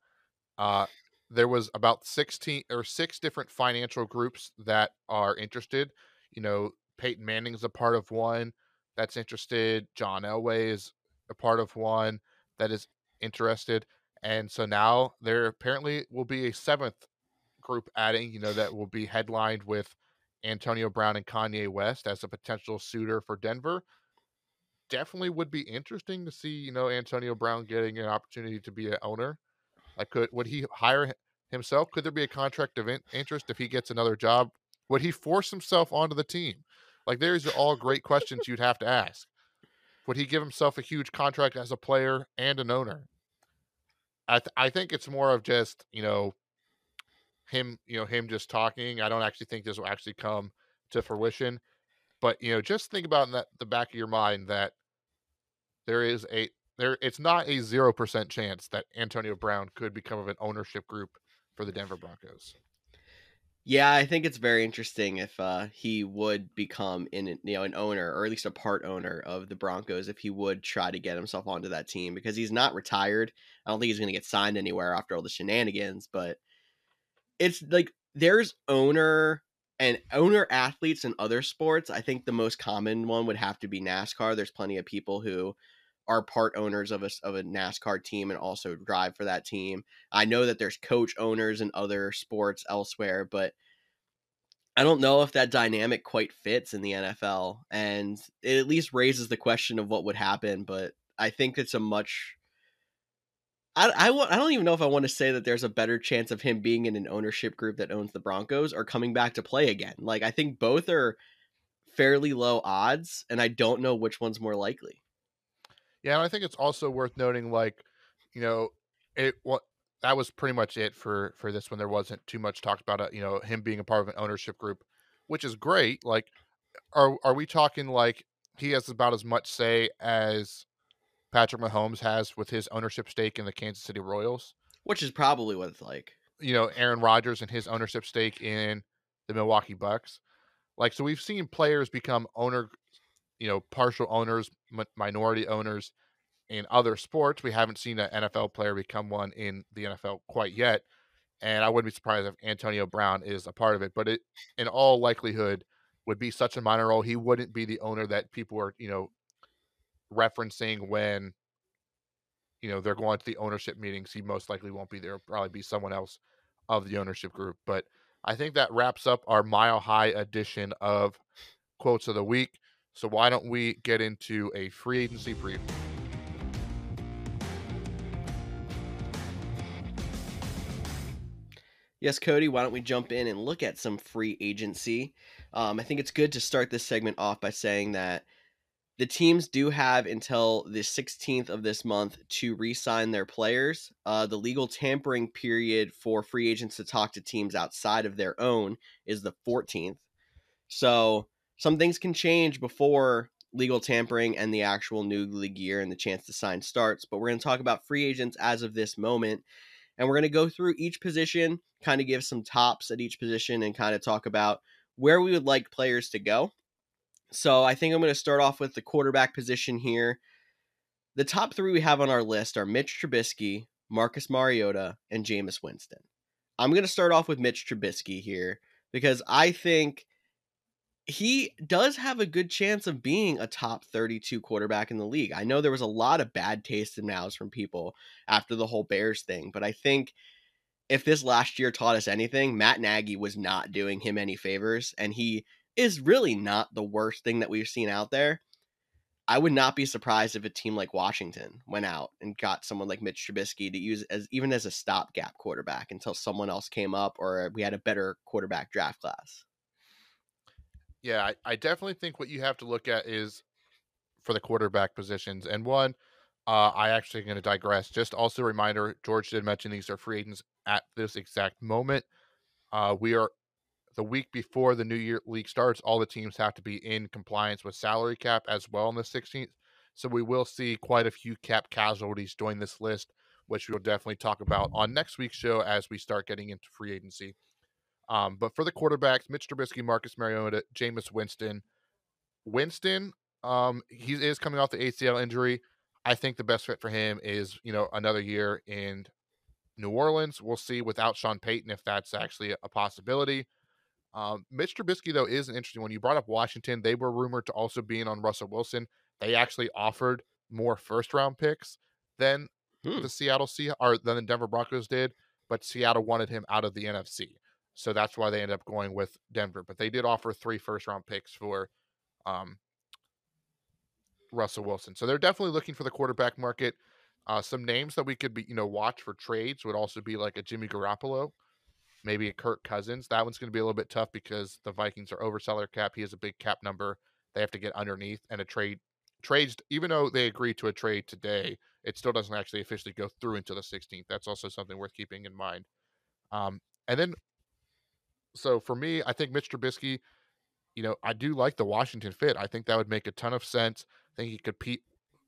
Uh, there was about 16 or six different financial groups that are interested. You know, Peyton Manning's a part of one. That's interested. John Elway is a part of one that is interested. And so now there apparently will be a seventh group adding, you know, that will be headlined with Antonio Brown and Kanye West as a potential suitor for Denver. Definitely would be interesting to see, you know, Antonio Brown getting an opportunity to be an owner. Like, could would he hire himself? Could there be a contract of in- interest if he gets another job? Would he force himself onto the team? Like, there's all great questions you'd have to ask. Would he give himself a huge contract as a player and an owner? I th- I think it's more of just you know him you know him just talking. I don't actually think this will actually come to fruition, but you know just think about in that the back of your mind that there is a there it's not a zero percent chance that Antonio Brown could become of an ownership group for the Denver Broncos. Yeah, I think it's very interesting if uh, he would become in you know an owner or at least a part owner of the Broncos if he would try to get himself onto that team because he's not retired. I don't think he's going to get signed anywhere after all the shenanigans, but it's like there's owner and owner athletes in other sports. I think the most common one would have to be NASCAR. There's plenty of people who are part owners of a of a NASCAR team and also drive for that team. I know that there's coach owners in other sports elsewhere, but I don't know if that dynamic quite fits in the NFL, and it at least raises the question of what would happen. But I think it's a much I, I, I don't even know if I want to say that there's a better chance of him being in an ownership group that owns the Broncos or coming back to play again. Like I think both are fairly low odds, and I don't know which one's more likely. Yeah, and I think it's also worth noting, like, you know, it what that was pretty much it for for this one. There wasn't too much talked about it, you know, him being a part of an ownership group, which is great. Like, are are we talking like he has about as much say as Patrick Mahomes has with his ownership stake in the Kansas City Royals, which is probably what it's like. You know, Aaron Rodgers and his ownership stake in the Milwaukee Bucks. Like, so we've seen players become owner, you know, partial owners, minority owners in other sports. We haven't seen an NFL player become one in the NFL quite yet. And I wouldn't be surprised if Antonio Brown is a part of it, but it, in all likelihood, would be such a minor role. He wouldn't be the owner that people are, you know, referencing when you know they're going to the ownership meetings. He most likely won't be there. probably be someone else of the ownership group. But I think that wraps up our mile high edition of quotes of the week. So why don't we get into a free agency preview? Yes, Cody, why don't we jump in and look at some free agency? Um, I think it's good to start this segment off by saying that the teams do have until the 16th of this month to re-sign their players. Uh, the legal tampering period for free agents to talk to teams outside of their own is the 14th. So some things can change before legal tampering and the actual new league year and the chance to sign starts. But we're going to talk about free agents as of this moment. And we're going to go through each position, kind of give some tops at each position, and kind of talk about where we would like players to go so I think I'm going to start off with the quarterback position here. The top three we have on our list are Mitch Trubisky, Marcus Mariota, and Jameis Winston. I'm going to start off with Mitch Trubisky here because I think he does have a good chance of being a top 32 quarterback in the league. I know there was a lot of bad taste in mouths from people after the whole Bears thing, but I think if this last year taught us anything, Matt Nagy was not doing him any favors and he is really not the worst thing that we've seen out there. I would not be surprised if a team like Washington went out and got someone like Mitch Trubisky to use as even as a stopgap quarterback until someone else came up or we had a better quarterback draft class. Yeah, I, I definitely think what you have to look at is for the quarterback positions. And one, uh, I actually going to digress. Just also a reminder, George did mention these are free agents at this exact moment. Uh, we are the week before the new year league starts, all the teams have to be in compliance with salary cap as well on the 16th. So we will see quite a few cap casualties join this list, which we'll definitely talk about on next week's show as we start getting into free agency. Um, but for the quarterbacks, Mitch Trubisky, Marcus Mariota, Jameis Winston. Winston, um, he is coming off the ACL injury. I think the best fit for him is, you know, another year in New Orleans. We'll see without Sean Payton if that's actually a possibility. Um, Mitch Trubisky, though, is an interesting one. You brought up Washington. They were rumored to also be in on Russell Wilson. They actually offered more first round picks than Hmm. the Seattle Sea or than the Denver Broncos did, but Seattle wanted him out of the NFC. So that's why they ended up going with Denver. But they did offer three first round picks for um, Russell Wilson. So they're definitely looking for the quarterback market. Uh, some names that we could be, you know, watch for trades would also be like a Jimmy Garoppolo, maybe a Kirk Cousins. That one's going to be a little bit tough because the Vikings are overseller cap. He has a big cap number. They have to get underneath and a trade trades. Even though they agreed to a trade today, it still doesn't actually officially go through until the 16th. That's also something worth keeping in mind. Um, and then, so for me, I think Mitch Trubisky. You know, I do like the Washington fit. I think that would make a ton of sense. I think he could compete.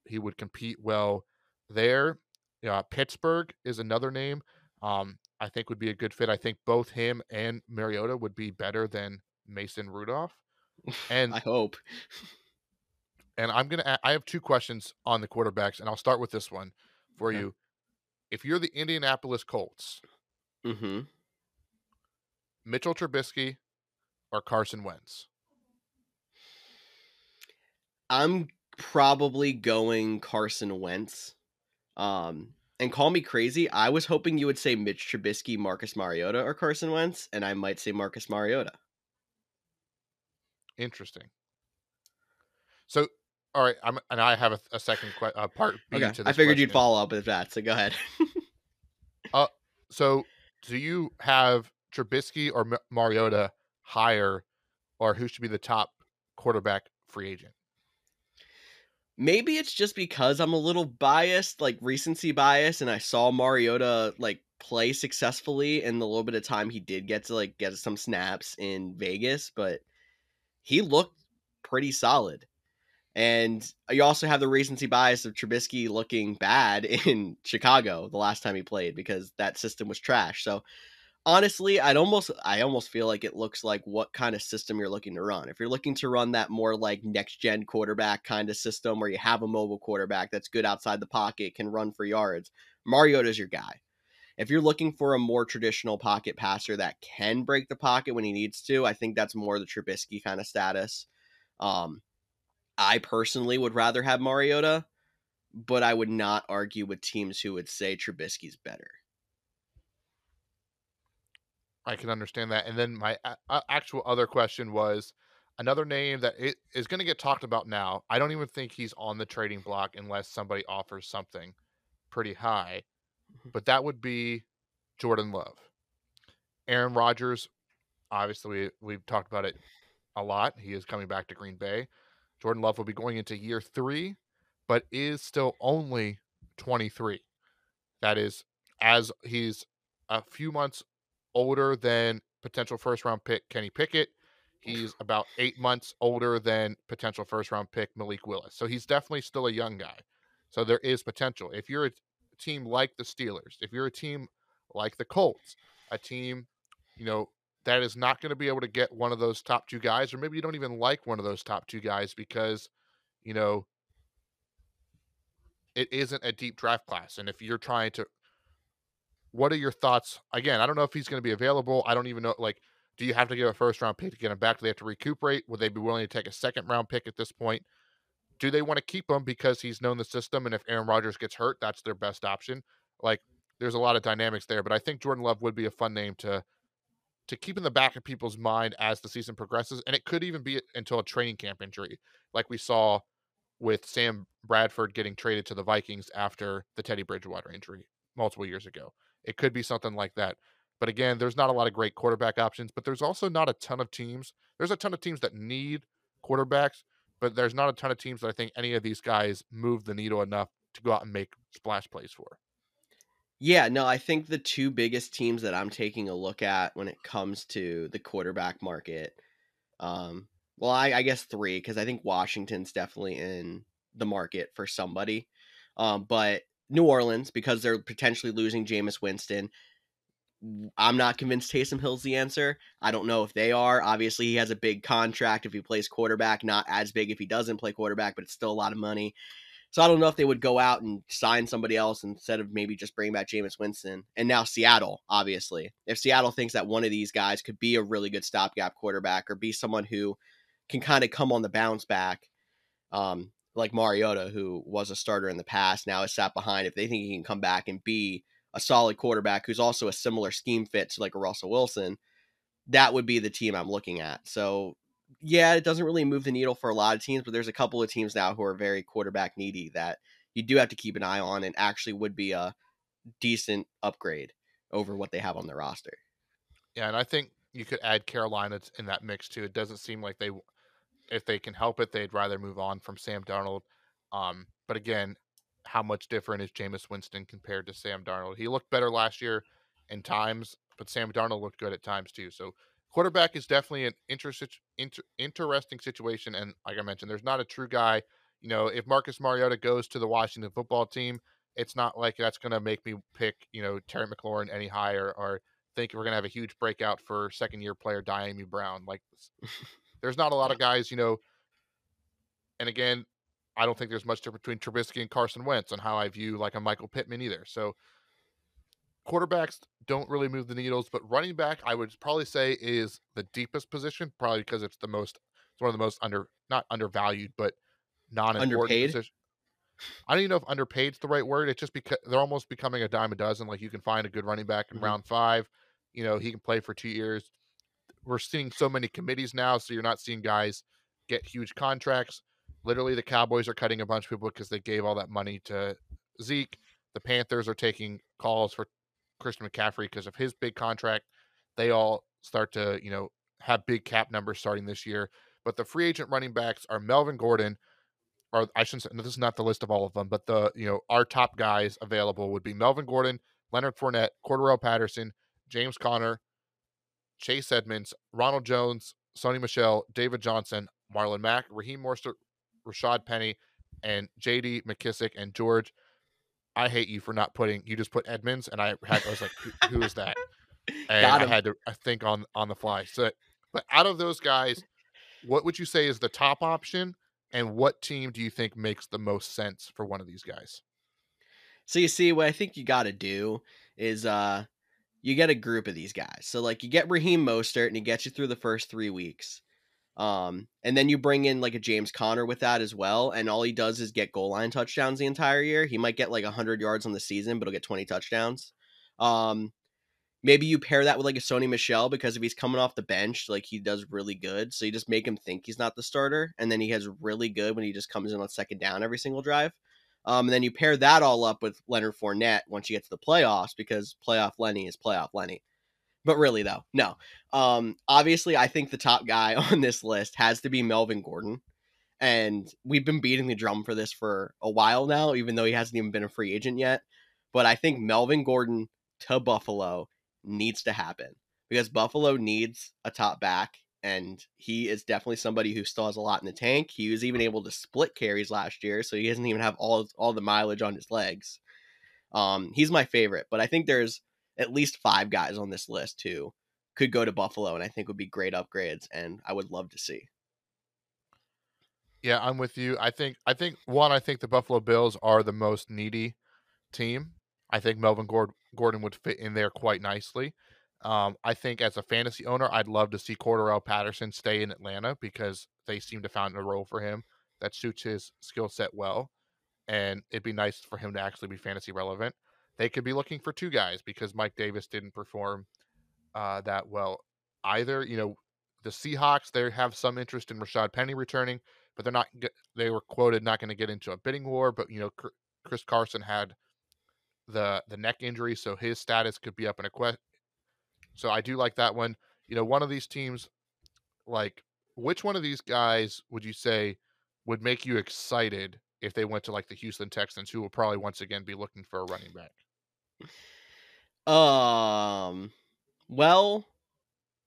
He would compete well there. Uh, Pittsburgh is another name. Um, I think would be a good fit. I think both him and Mariota would be better than Mason Rudolph. And I hope. and I'm gonna. I have two questions on the quarterbacks, and I'll start with this one for Okay. you. If you're the Indianapolis Colts, hmm Mitchell Trubisky or Carson Wentz? I'm probably going Carson Wentz. Um, and call me crazy. I was hoping you would say Mitch Trubisky, Marcus Mariota, or Carson Wentz, and I might say Marcus Mariota. Interesting. So, all right, I'm and I have a, a second que- uh, part B Okay, to this I figured you'd follow up with that, so go ahead. uh, So, do you have Trubisky or Ma- Mariota higher, or who should be the top quarterback free agent? Maybe it's just because I'm a little biased, like recency bias, and I saw Mariota like play successfully in the little bit of time he did get to like get some snaps in Vegas, but he looked pretty solid. And you also have the recency bias of Trubisky looking bad in Chicago the last time he played because that system was trash. So honestly, I'd almost I almost feel like it looks like what kind of system you're looking to run. If you're looking to run that more like next gen quarterback kind of system where you have a mobile quarterback that's good outside the pocket, can run for yards, Mariota's your guy. If you're looking for a more traditional pocket passer that can break the pocket when he needs to, I think that's more the Trubisky kind of status. Um, I personally would rather have Mariota, but I would not argue with teams who would say Trubisky's better. I can understand that. And then my a- a- actual other question was another name that it is going to get talked about now. I don't even think he's on the trading block unless somebody offers something pretty high, mm-hmm. but that would be Jordan Love. Aaron Rodgers, obviously, we, we've talked about it a lot. He is coming back to Green Bay. Jordan Love will be going into year three, but is still only 23. That is, as he's a few months older than potential first round pick Kenny Pickett. He's about eight months older than potential first round pick Malik Willis. So he's definitely still a young guy. So there is potential. If you're a team like the Steelers, if you're a team like the Colts, a team, you know, that is not going to be able to get one of those top two guys, or maybe you don't even like one of those top two guys because, you know, it isn't a deep draft class. And if you're trying to what are your thoughts? Again, I don't know if he's going to be available. I don't even know. Like, do you have to give a first round pick to get him back? Do they have to recuperate? Would they be willing to take a second round pick at this point? Do they want to keep him because he's known the system? And if Aaron Rodgers gets hurt, that's their best option. Like, there's a lot of dynamics there, but I think Jordan Love would be a fun name to to keep in the back of people's mind as the season progresses. And it could even be until a training camp injury, like we saw with Sam Bradford getting traded to the Vikings after the Teddy Bridgewater injury multiple years ago. It could be something like that. But again, there's not a lot of great quarterback options, but there's also not a ton of teams. There's a ton of teams that need quarterbacks, but there's not a ton of teams that I think any of these guys move the needle enough to go out and make splash plays for. Yeah, no, I think the two biggest teams that I'm taking a look at when it comes to the quarterback market, um, well, I, I guess three because I think Washington's definitely in the market for somebody, um, but New Orleans because they're potentially losing Jameis Winston. I'm not convinced Taysom Hill's the answer. I don't know if they are. Obviously, he has a big contract if he plays quarterback, not as big if he doesn't play quarterback, but it's still a lot of money. So I don't know if they would go out and sign somebody else instead of maybe just bring back Jameis Winston. And now Seattle, obviously. If Seattle thinks that one of these guys could be a really good stopgap quarterback or be someone who can kind of come on the bounce back, um, like Mariota, who was a starter in the past, now is sat behind. If they think he can come back and be a solid quarterback who's also a similar scheme fit to like a Russell Wilson, that would be the team I'm looking at. So yeah, it doesn't really move the needle for a lot of teams, but there's a couple of teams now who are very quarterback needy that you do have to keep an eye on and actually would be a decent upgrade over what they have on their roster. Yeah, and I think you could add Carolina in that mix too. It doesn't seem like they, if they can help it, they'd rather move on from Sam Darnold. Um, but again, how much different is Jameis Winston compared to Sam Darnold? He looked better last year in times, but Sam Darnold looked good at times too. So quarterback is definitely an inter- inter- interesting situation. And like I mentioned, there's not a true guy. You know, if Marcus Mariota goes to the Washington football team, it's not like that's going to make me pick, you know, Terry McLaurin any higher or think we're going to have a huge breakout for second year player Dyami Brown. Like, there's not a lot of guys, you know. And again, I don't think there's much difference between Trubisky and Carson Wentz on how I view like a Michael Pittman either. So quarterbacks don't really move the needles, but running back, I would probably say is the deepest position, probably because it's the most, it's one of the most under, not undervalued, but non-important position. I don't even know if underpaid is the right word. It's just because they're almost becoming a dime a dozen. Like you can find a good running back in mm-hmm. round five. You know, he can play for two years. We're seeing so many committees now, so you're not seeing guys get huge contracts. Literally, the Cowboys are cutting a bunch of people because they gave all that money to Zeke. The Panthers are taking calls for Christian McCaffrey because of his big contract. They all start to, you know, have big cap numbers starting this year. But the free agent running backs are Melvin Gordon, or I shouldn't say this is not the list of all of them, but the you know our top guys available would be Melvin Gordon, Leonard Fournette, Cordarrelle Patterson, James Conner, Chase Edmonds, Ronald Jones, Sony Michel, David Johnson, Marlon Mack, Raheem Mostert, Rashad Penny, and J.D. McKissic and George I hate you for not putting. You just put Edmonds, and I had I was like, who, who is that? And I had to I think on on the fly. So, but out of those guys, what would you say is the top option, and what team do you think makes the most sense for one of these guys? So you see, what I think you got to do is uh you get a group of these guys. So like you get Raheem Mostert, and he gets you through the first three weeks. Um, and then you bring in like a James Conner with that as well, and all he does is get goal line touchdowns the entire year. He might get like 100 yards on the season, but he'll get 20 touchdowns. Um, maybe you pair that with like a Sony Michel because if he's coming off the bench, like he does really good. So you just make him think he's not the starter, and then he has really good when he just comes in on second down every single drive. Um, and then you pair that all up with Leonard Fournette once you get to the playoffs because playoff Lenny is playoff Lenny. But really, though, no. Um, obviously, I think the top guy on this list has to be Melvin Gordon. And we've been beating the drum for this for a while now, even though he hasn't even been a free agent yet. But I think Melvin Gordon to Buffalo needs to happen because Buffalo needs a top back. And he is definitely somebody who still has a lot in the tank. He was even able to split carries last year, so he doesn't even have all all the mileage on his legs. Um, he's my favorite, but I think there's at least five guys on this list who could go to Buffalo and I think would be great upgrades and I would love to see. Yeah, I'm with you. I think I think one I think the Buffalo Bills are the most needy team. I think Melvin Gordon would fit in there quite nicely. Um, I think as a fantasy owner, I'd love to see Cordarrelle Patterson stay in Atlanta because they seem to find a role for him that suits his skill set well, and it'd be nice for him to actually be fantasy relevant they could be looking for two guys because Mike Davis didn't perform uh, that well either. You know, the Seahawks they have some interest in Rashad Penny returning, but they're not. They were quoted not going to get into a bidding war. But you know, Chris Carson had the the neck injury, so his status could be up in a question. So I do like that one. You know, one of these teams, like which one of these guys would you say would make you excited if they went to like the Houston Texans, who will probably once again be looking for a running back? Um, well,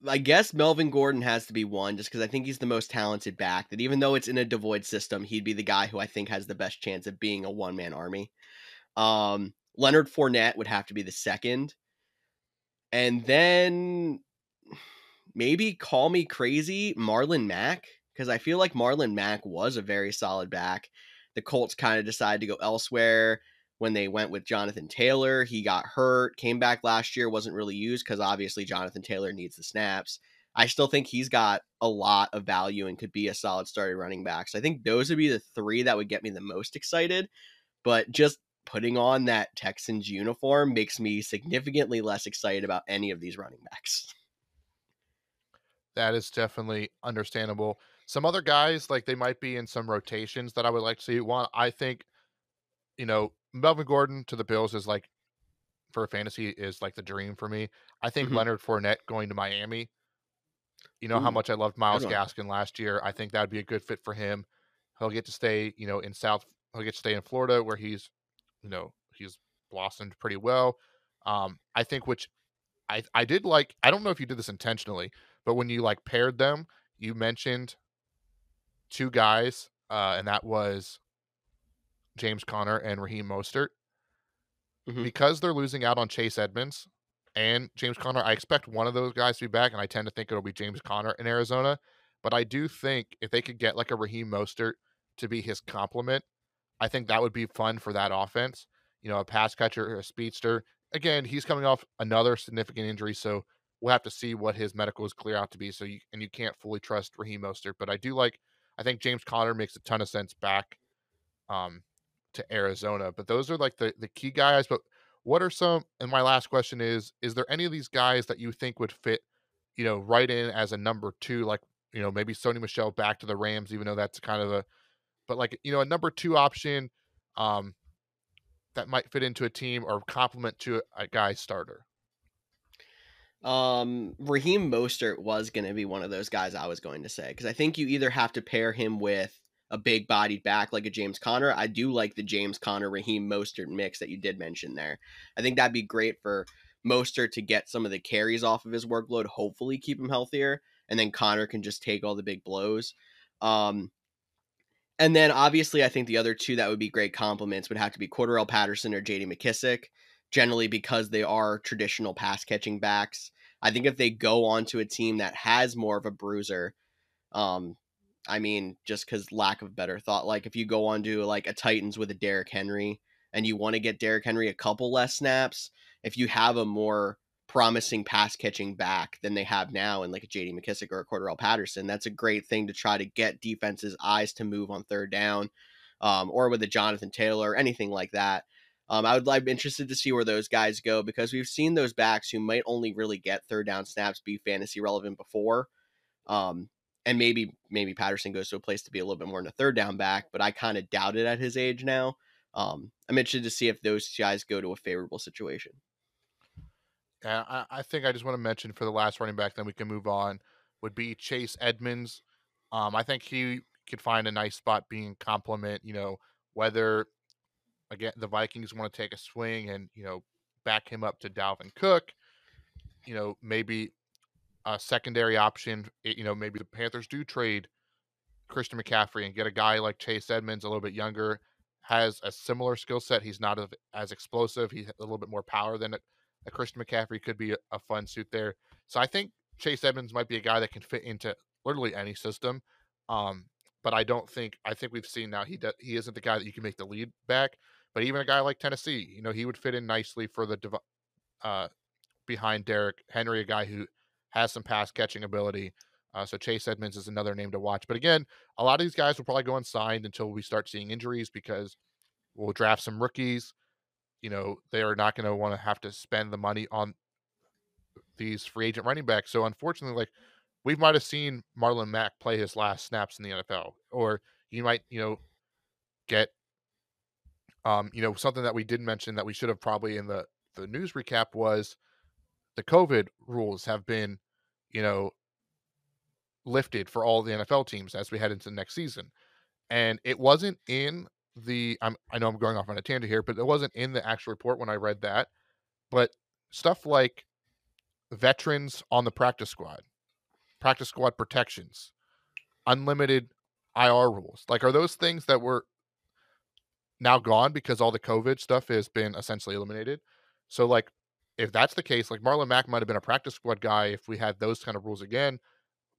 I guess Melvin Gordon has to be one just because I think he's the most talented back. That even though it's in a devoid system, he'd be the guy who I think has the best chance of being a one man army. Um, Leonard Fournette would have to be the second. And then maybe call me crazy, Marlon Mack, because I feel like Marlon Mack was a very solid back The Colts kind of decided to go elsewhere when they went with Jonathan Taylor. He got hurt, came back last year, wasn't really used because obviously Jonathan Taylor needs the snaps. I still think he's got a lot of value and could be a solid starting running back. So I think those would be the three that would get me the most excited. But just putting on that Texans uniform makes me significantly less excited about any of these running backs. That is definitely understandable. Some other guys, like they might be in some rotations that I would like to see. One, I think, you know, Melvin Gordon to the Bills is like for a fantasy is like the dream for me. I think mm-hmm. Leonard Fournette going to Miami. You know Ooh, how much I loved Myles Gaskin last year. I think that would be a good fit for him. He'll get to stay, you know, in South. He'll get to stay in Florida where he's, you know, he's blossomed pretty well. Um, I think which I I did like. I don't know if you did this intentionally, but when you like paired them, you mentioned two guys, uh, and that was James Conner and Raheem Mostert. Mm-hmm. Because they're losing out on Chase Edmonds and James Conner, I expect one of those guys to be back, and I tend to think it'll be James Conner in Arizona. But I do think if they could get like a Raheem Mostert to be his complement, I think that would be fun for that offense. You know, a pass catcher, a speedster. Again, he's coming off another significant injury, so we'll have to see what his medicals clear out to be. So you and you can't fully trust Raheem Mostert, but I do like. I think James Conner makes a ton of sense back. Um, to Arizona. But those are like the the key guys. But what are some? And my last question is: Is there any of these guys that you think would fit, you know, right in as a number two? Like you know, maybe Sony Michel back to the Rams, even though that's kind of a, but like you know, a number two option, um, that might fit into a team or complement to a, guy starter. Um, Raheem Mostert was going to be one of those guys I was going to say because I think you either have to pair him with a big bodied back like a James Conner. I do like the James Conner Raheem Mostert mix that you did mention there. I think that'd be great for Mostert to get some of the carries off of his workload, hopefully keep him healthier, and then Conner can just take all the big blows. Um, and then obviously, I think the other two that would be great compliments would have to be Cordarrelle Patterson or J.D. McKissic, generally because they are traditional pass catching backs. I think if they go onto a team that has more of a bruiser, um, I mean, just because lack of better thought. Like if you go on to like a Titans with a Derrick Henry and you want to get Derrick Henry a couple less snaps, if you have a more promising pass catching back than they have now in like a JD McKissic or a Cordarrelle Patterson, that's a great thing to try to get defenses' eyes to move on third down. Um, or with a Jonathan Taylor or anything like that. Um, I would I'm interested to see where those guys go because we've seen those backs who might only really get third down snaps be fantasy relevant before. Um, and maybe maybe Patterson goes to a place to be a little bit more in a third down back, but I kind of doubt it at his age now. Um, I'm interested to see if those guys go to a favorable situation. Yeah, I, I think I just want to mention for the last running back, then we can move on. Would be Chase Edmonds. Um, I think he could find a nice spot being complement. You know, whether again the Vikings want to take a swing and you know back him up to Dalvin Cook. You know, maybe a secondary option. You know, maybe the Panthers do trade Christian McCaffrey and get a guy like Chase Edmonds, a little bit younger, has a similar skill set. He's not as explosive. He's a little bit more power than a, Christian McCaffrey could be a, a, fun suit there. So I think Chase Edmonds might be a guy that can fit into literally any system. Um, but I don't think I think we've seen now he de- he isn't the guy that you can make the lead back. But even a guy like Tennessee, you know, he would fit in nicely for the uh, behind Derrick Henry, a guy who has some pass catching ability. Uh, so Chase Edmonds is another name to watch. But again, a lot of these guys will probably go unsigned until we start seeing injuries because we'll draft some rookies. You know, they are not going to want to have to spend the money on these free agent running backs. So unfortunately, like we might have seen Marlon Mack play his last snaps in the NFL, or you might, you know, get, um, you know, something that we did mention that we should have probably in the the news recap was the COVID rules have been, you know, lifted for all the NFL teams as we head into next season. And it wasn't in the I'm I know I'm going off on a tangent here, but it wasn't in the actual report when I read that. But stuff like veterans on the practice squad, practice squad protections, unlimited IR rules. Like are those things that were now gone because all the COVID stuff has been essentially eliminated? So like if that's the case, like Marlon Mack might have been a practice squad guy if we had those kind of rules again.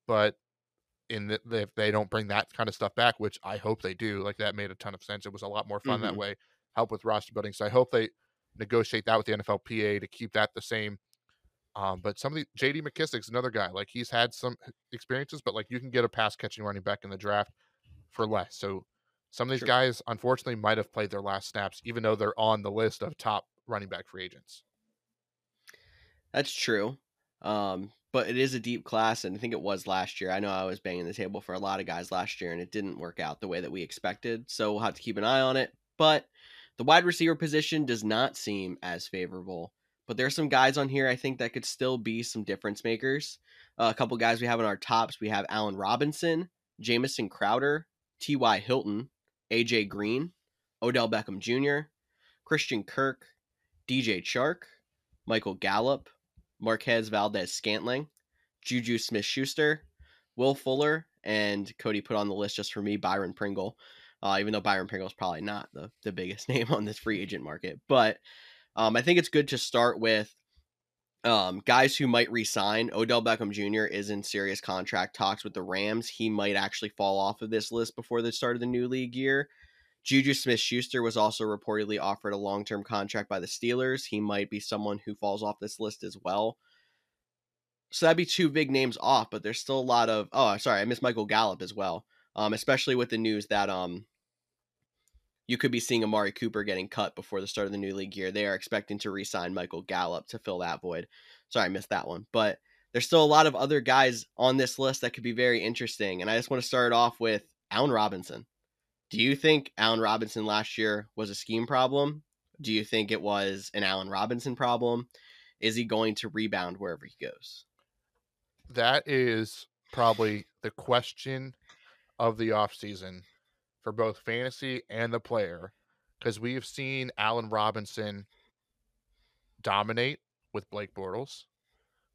But in the, if they don't bring that kind of stuff back, which I hope they do. Like that made a ton of sense. It was a lot more fun mm-hmm. that way. Help with roster building. So I hope they negotiate that with the NFLPA to keep that the same. Um, but some of the JD McKissic's another guy. Like he's had some experiences, but like you can get a pass catching running back in the draft for less. So some of these sure. guys, unfortunately, might have played their last snaps, even though they're on the list of top running back free agents. That's true. Um, but it is a deep class, and I think it was last year. I know I was banging the table for a lot of guys last year, and it didn't work out the way that we expected. So we'll have to keep an eye on it. But the wide receiver position does not seem as favorable. But there's some guys on here I think that could still be some difference makers. Uh, a couple guys we have in our tops. We have Allen Robinson, Jamison Crowder, T.Y. Hilton, AJ Green, Odell Beckham Jr., Christian Kirk, DJ Chark, Michael Gallup, Marquez Valdes Scantling, Juju Smith Schuster, Will Fuller, and Cody put on the list just for me Byron Pringle. Uh, even though Byron Pringle is probably not the, the biggest name on this free agent market. But um, I think it's good to start with um, guys who might resign. Odell Beckham Jr. is in serious contract talks with the Rams. He might actually fall off of this list before the start of the new league year. Juju Smith Schuster was also reportedly offered a long term contract by the Steelers. He might be someone who falls off this list as well. So that'd be two big names off, but there's still a lot of. Oh, sorry, I missed Michael Gallup as well. Um, especially with the news that um, you could be seeing Amari Cooper getting cut before the start of the new league year. They are expecting to re-sign Michael Gallup to fill that void. Sorry, I missed that one, but there's still a lot of other guys on this list that could be very interesting. And I just want to start off with Allen Robinson. Do you think Allen Robinson last year was a scheme problem? Do you think it was an Allen Robinson problem? Is he going to rebound wherever he goes? That is probably the question of the offseason for both fantasy and the player because we've seen Allen Robinson dominate with Blake Bortles.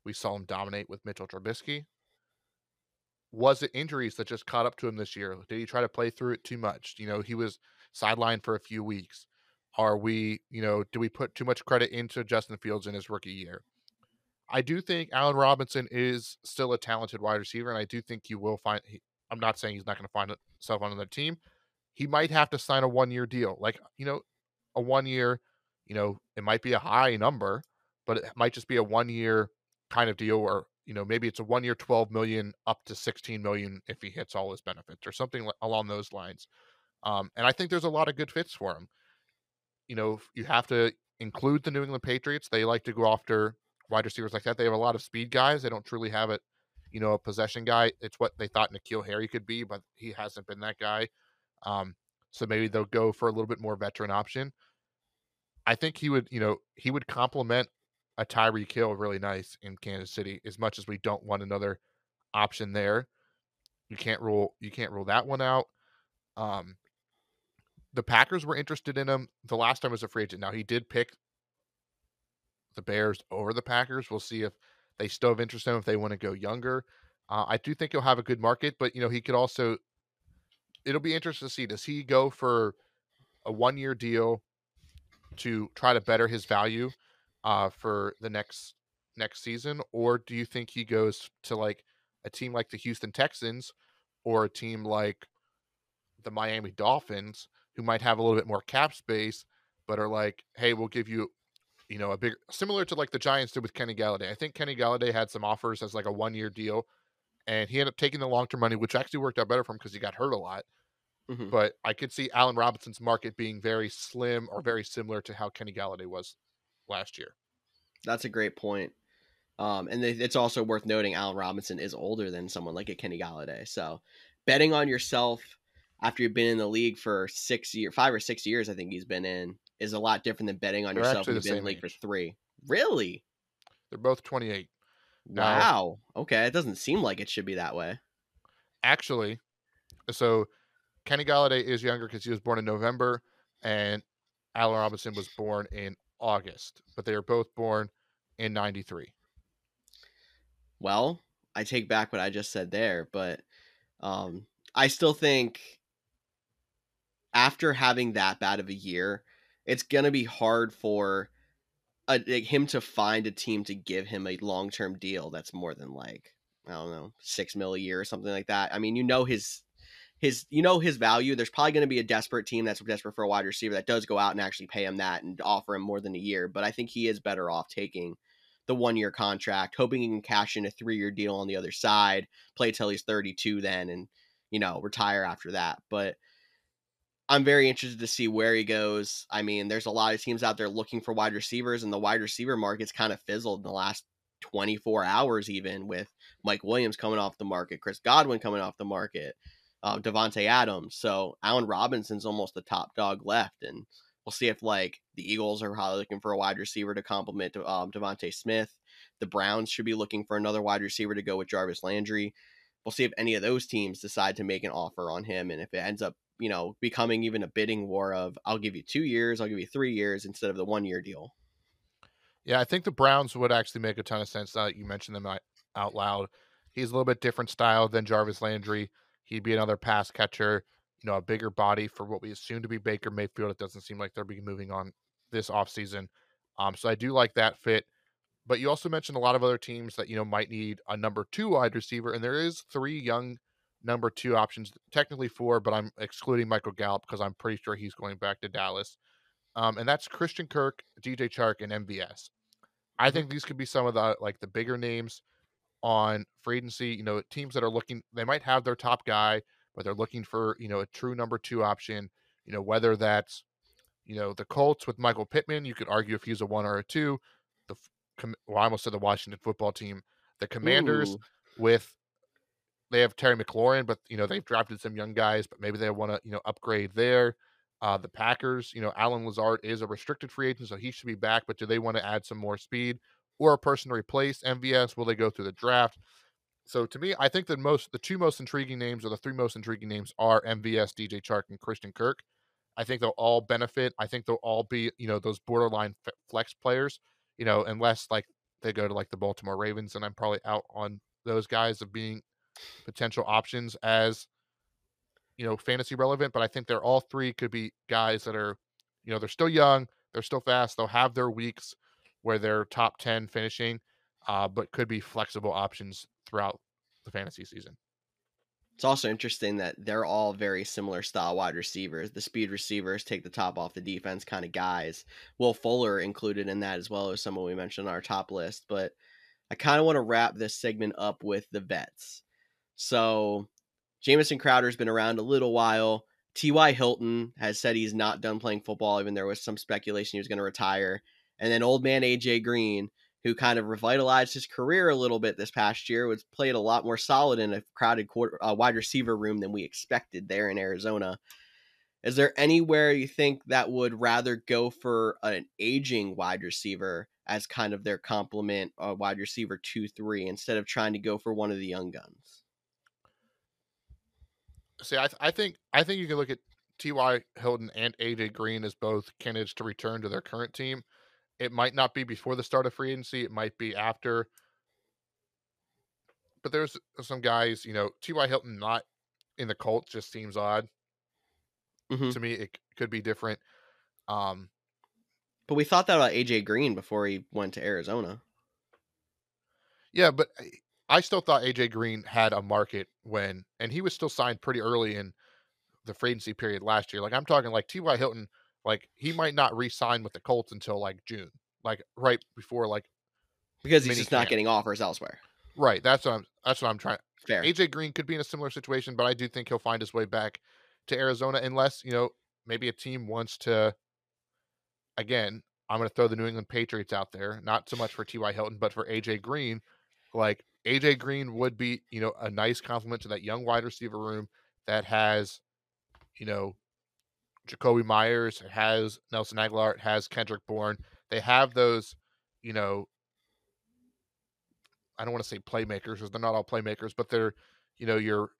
We saw him dominate with Mitchell Trubisky was it injuries that just caught up to him this year? Did he try to play through it too much? You know, he was sidelined for a few weeks. Are we, you know, do we put too much credit into Justin Fields in his rookie year? I do think Allen Robinson is still a talented wide receiver, and I do think he will find. He, I'm not saying he's not going to find himself on another team. He might have to sign a one year deal, like you know, a one year. You know, it might be a high number, but it might just be a one year kind of deal where you know maybe it's a one year 12 million up to 16 million if he hits all his benefits or something along those lines um, and i think there's a lot of good fits for him. You know you have to include the new england patriots they like to go after wide receivers like that they have a lot of speed guys they don't truly have it you know a possession guy it's what they thought N'Keal Harry could be but he hasn't been that guy um, so maybe they'll go for a little bit more veteran option. I think he would you know he would complement a Tyreek Hill really nice in Kansas City. As much as we don't want another option there, you can't rule you can't rule that one out. Um, the Packers were interested in him the last time was a free agent. Now he did pick the Bears over the Packers. We'll see if they still have interest in him if they want to go younger. Uh, I do think he'll have a good market, but you know he could also. It'll be interesting to see. Does he go for a one year deal to try to better his value? Uh, for the next next season, or do you think he goes to like a team like the Houston Texans or a team like the Miami Dolphins, who might have a little bit more cap space, but are like, hey, we'll give you, you know, a big similar to like the Giants did with Kenny Golladay. I think Kenny Golladay had some offers as like a one year deal, and he ended up taking the long term money, which actually worked out better for him because he got hurt a lot. Mm-hmm. But I could see Allen Robinson's market being very slim or very similar to how Kenny Golladay was last year. That's a great point. Um, and it's also worth noting Allen Robinson is older than someone like a Kenny Golladay. So betting on yourself after you've been in the league for six years, five or six years, I think he's been in, is a lot different than betting on They're yourself when you've been in the league age. for three. Really? They're both 28. Now, wow. Okay. It doesn't seem like it should be that way. Actually, so Kenny Golladay is younger because he was born in November, and Allen Robinson was born in August, but they are both born in 93. Well, I take back what I just said there, but um, I still think after having that bad of a year, it's going to be hard for a, him to find a team to give him a long term deal that's more than like I don't know, six mil a year or something like that. I mean, you know his his you know his value. There's probably going to be a desperate team that's desperate for a wide receiver that does go out and actually pay him that and offer him more than a year. But I think he is better off taking the one year contract, hoping he can cash in a three year deal on the other side, play till he's 32 then, and you know retire after that. But I'm very interested to see where he goes. I mean, there's a lot of teams out there looking for wide receivers, and the wide receiver market's kind of fizzled in the last 24 hours, even with Mike Williams coming off the market, Chris Godwin coming off the market, uh, Davante Adams. So Allen Robinson's almost the top dog left, and we'll see if like the Eagles are probably looking for a wide receiver to complement um, DeVonta Smith. The Browns should be looking for another wide receiver to go with Jarvis Landry. We'll see if any of those teams decide to make an offer on him, and if it ends up you know, becoming even a bidding war of I'll give you two years, I'll give you three years instead of the one year deal. Yeah, I think the Browns would actually make a ton of sense now that you mentioned them out loud. He's a little bit different style than Jarvis Landry. He'd be another pass catcher, you know, a bigger body for what we assume to be Baker Mayfield. It doesn't seem like they'll be moving on this offseason. Um, so I do like that fit. But you also mentioned a lot of other teams that, you know, might need a number two wide receiver. And there is three young number two options, technically four, but I'm excluding Michael Gallup because I'm pretty sure he's going back to Dallas. Um, and that's Christian Kirk, DJ Chark, and MVS. I think these could be some of the like the bigger names on free agency. You know, teams that are looking, they might have their top guy, but they're looking for you know a true number two option. You know, whether that's you know the Colts with Michael Pittman, you could argue if he's a one or a two. The well, I almost said the Washington football team, the Commanders Ooh. with they have Terry McLaurin, but you know they've drafted some young guys, but maybe they want to you know upgrade there. Uh, the Packers, you know, Allen Lazard is a restricted free agent, so he should be back. But do they want to add some more speed or a person to replace MVS? Will they go through the draft? So to me, I think the most the two most intriguing names or the three most intriguing names are MVS, DJ Chark, and Christian Kirk. I think they'll all benefit. I think they'll all be you know those borderline flex players. You know, unless like they go to like the Baltimore Ravens, and I'm probably out on those guys of being potential options as you know fantasy relevant but i think they're all three could be guys that are you know they're still young they're still fast they'll have their weeks where they're top 10 finishing uh, but could be flexible options throughout the fantasy season it's also interesting that they're all very similar style wide receivers. The speed receivers take the top off the defense kind of guys. Will Fuller included in that as well as someone we mentioned on our top list. But I kind of want to wrap this segment up with the vets. So Jamison Crowder's been around a little while. T.Y. Hilton has said he's not done playing football, even there was some speculation he was going to retire. And then old man A.J. Green, who kind of revitalized his career a little bit this past year, was played a lot more solid in a crowded quarter, uh, wide receiver room than we expected there in Arizona. Is there anywhere you think that would rather go for an aging wide receiver as kind of their complement, uh, wide receiver two, three, instead of trying to go for one of the young guns? See, I, th- I think I think you can look at T.Y. Hilton and AJ Green as both candidates to return to their current team. It might not be before the start of free agency. It might be after. But there's some guys, you know, T.Y. Hilton not in the Colts just seems odd. Mm-hmm. To me, it could be different. Um, but we thought that about AJ Green before he went to Arizona. Yeah, but eh, I still thought AJ Green had a market when, and he was still signed pretty early in the free agency period last year. Like I'm talking like T.Y. Hilton, like he might not re-sign with the Colts until like June, like right before like because he's just camp. not getting offers elsewhere. Right. That's what I'm. That's what I'm trying. Fair. AJ Green could be in a similar situation, but I do think he'll find his way back to Arizona unless you know maybe a team wants to. Again, I'm going to throw the New England Patriots out there, not so much for T.Y. Hilton, but for AJ Green. Like AJ Green would be, you know, a nice complement to that young wide receiver room that has, you know, Jakobi Meyers, has Nelson Agholor, has Kendrick Bourne. They have those, you know, I don't want to say playmakers because they're not all playmakers, but they're, you know, you're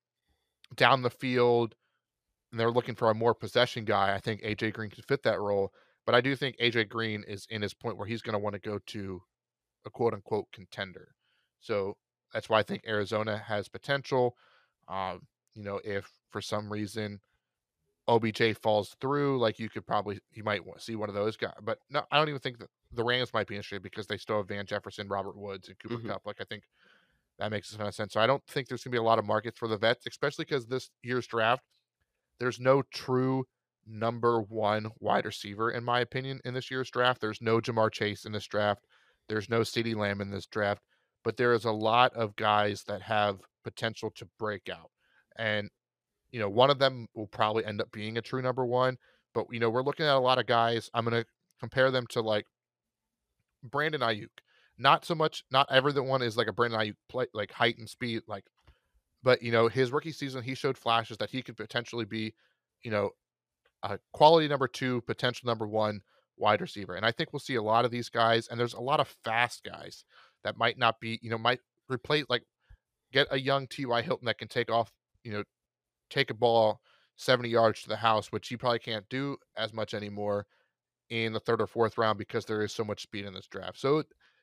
down the field and they're looking for a more possession guy. I think AJ Green could fit that role. But I do think AJ Green is in his point where he's going to want to go to a quote unquote contender. So that's why I think Arizona has potential. Um, you know, if for some reason OBJ falls through, like you could probably you might see one of those guys. But no, I don't even think that the Rams might be interested because they still have Van Jefferson, Robert Woods, and Cooper mm-hmm. Kupp. Like I think that makes a ton of sense. So I don't think there's going to be a lot of markets for the vets, especially because this year's draft, there's no true number one wide receiver, in my opinion, in this year's draft. There's no Ja'Marr Chase in this draft. There's no CeeDee Lamb in this draft, but there is a lot of guys that have potential to break out. And, you know, one of them will probably end up being a true number one. But, you know, we're looking at a lot of guys. I'm going to compare them to like Brandon Aiyuk. Not so much, not everyone is like a Brandon Aiyuk play, like height and speed, like, but, you know, his rookie season, he showed flashes that he could potentially be, you know, a quality number two, potential number one wide receiver. And I think we'll see a lot of these guys, and there's a lot of fast guys that might not be, you know, might replace like get a young T.Y. Hilton that can take off, you know, take a ball 70 yards to the house, which he probably can't do as much anymore in the third or fourth round because there is so much speed in this draft. So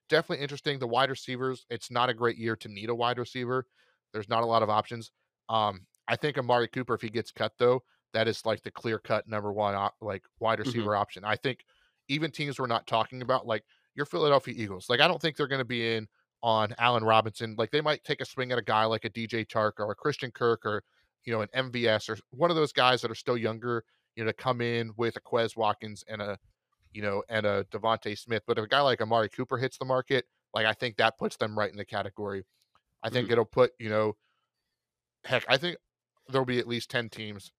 definitely interesting. The wide receivers, it's not a great year to need a wide receiver. There's not a lot of options. Um, I think Amari Cooper, if he gets cut though, that is like the clear cut number one like wide mm-hmm. receiver mm-hmm. option. I think even teams we're not talking about, like your Philadelphia Eagles, like I don't think they're going to be in on Allen Robinson. Like they might take a swing at a guy like a DJ Chark or a Christian Kirk or you know an MVS or one of those guys that are still younger, you know, to come in with a Quez Watkins and a you know and a DeVonta Smith. But if a guy like Amari Cooper hits the market, like I think that puts them right in the category. I think mm-hmm. it'll put you know, heck, I think there'll be at least ten teams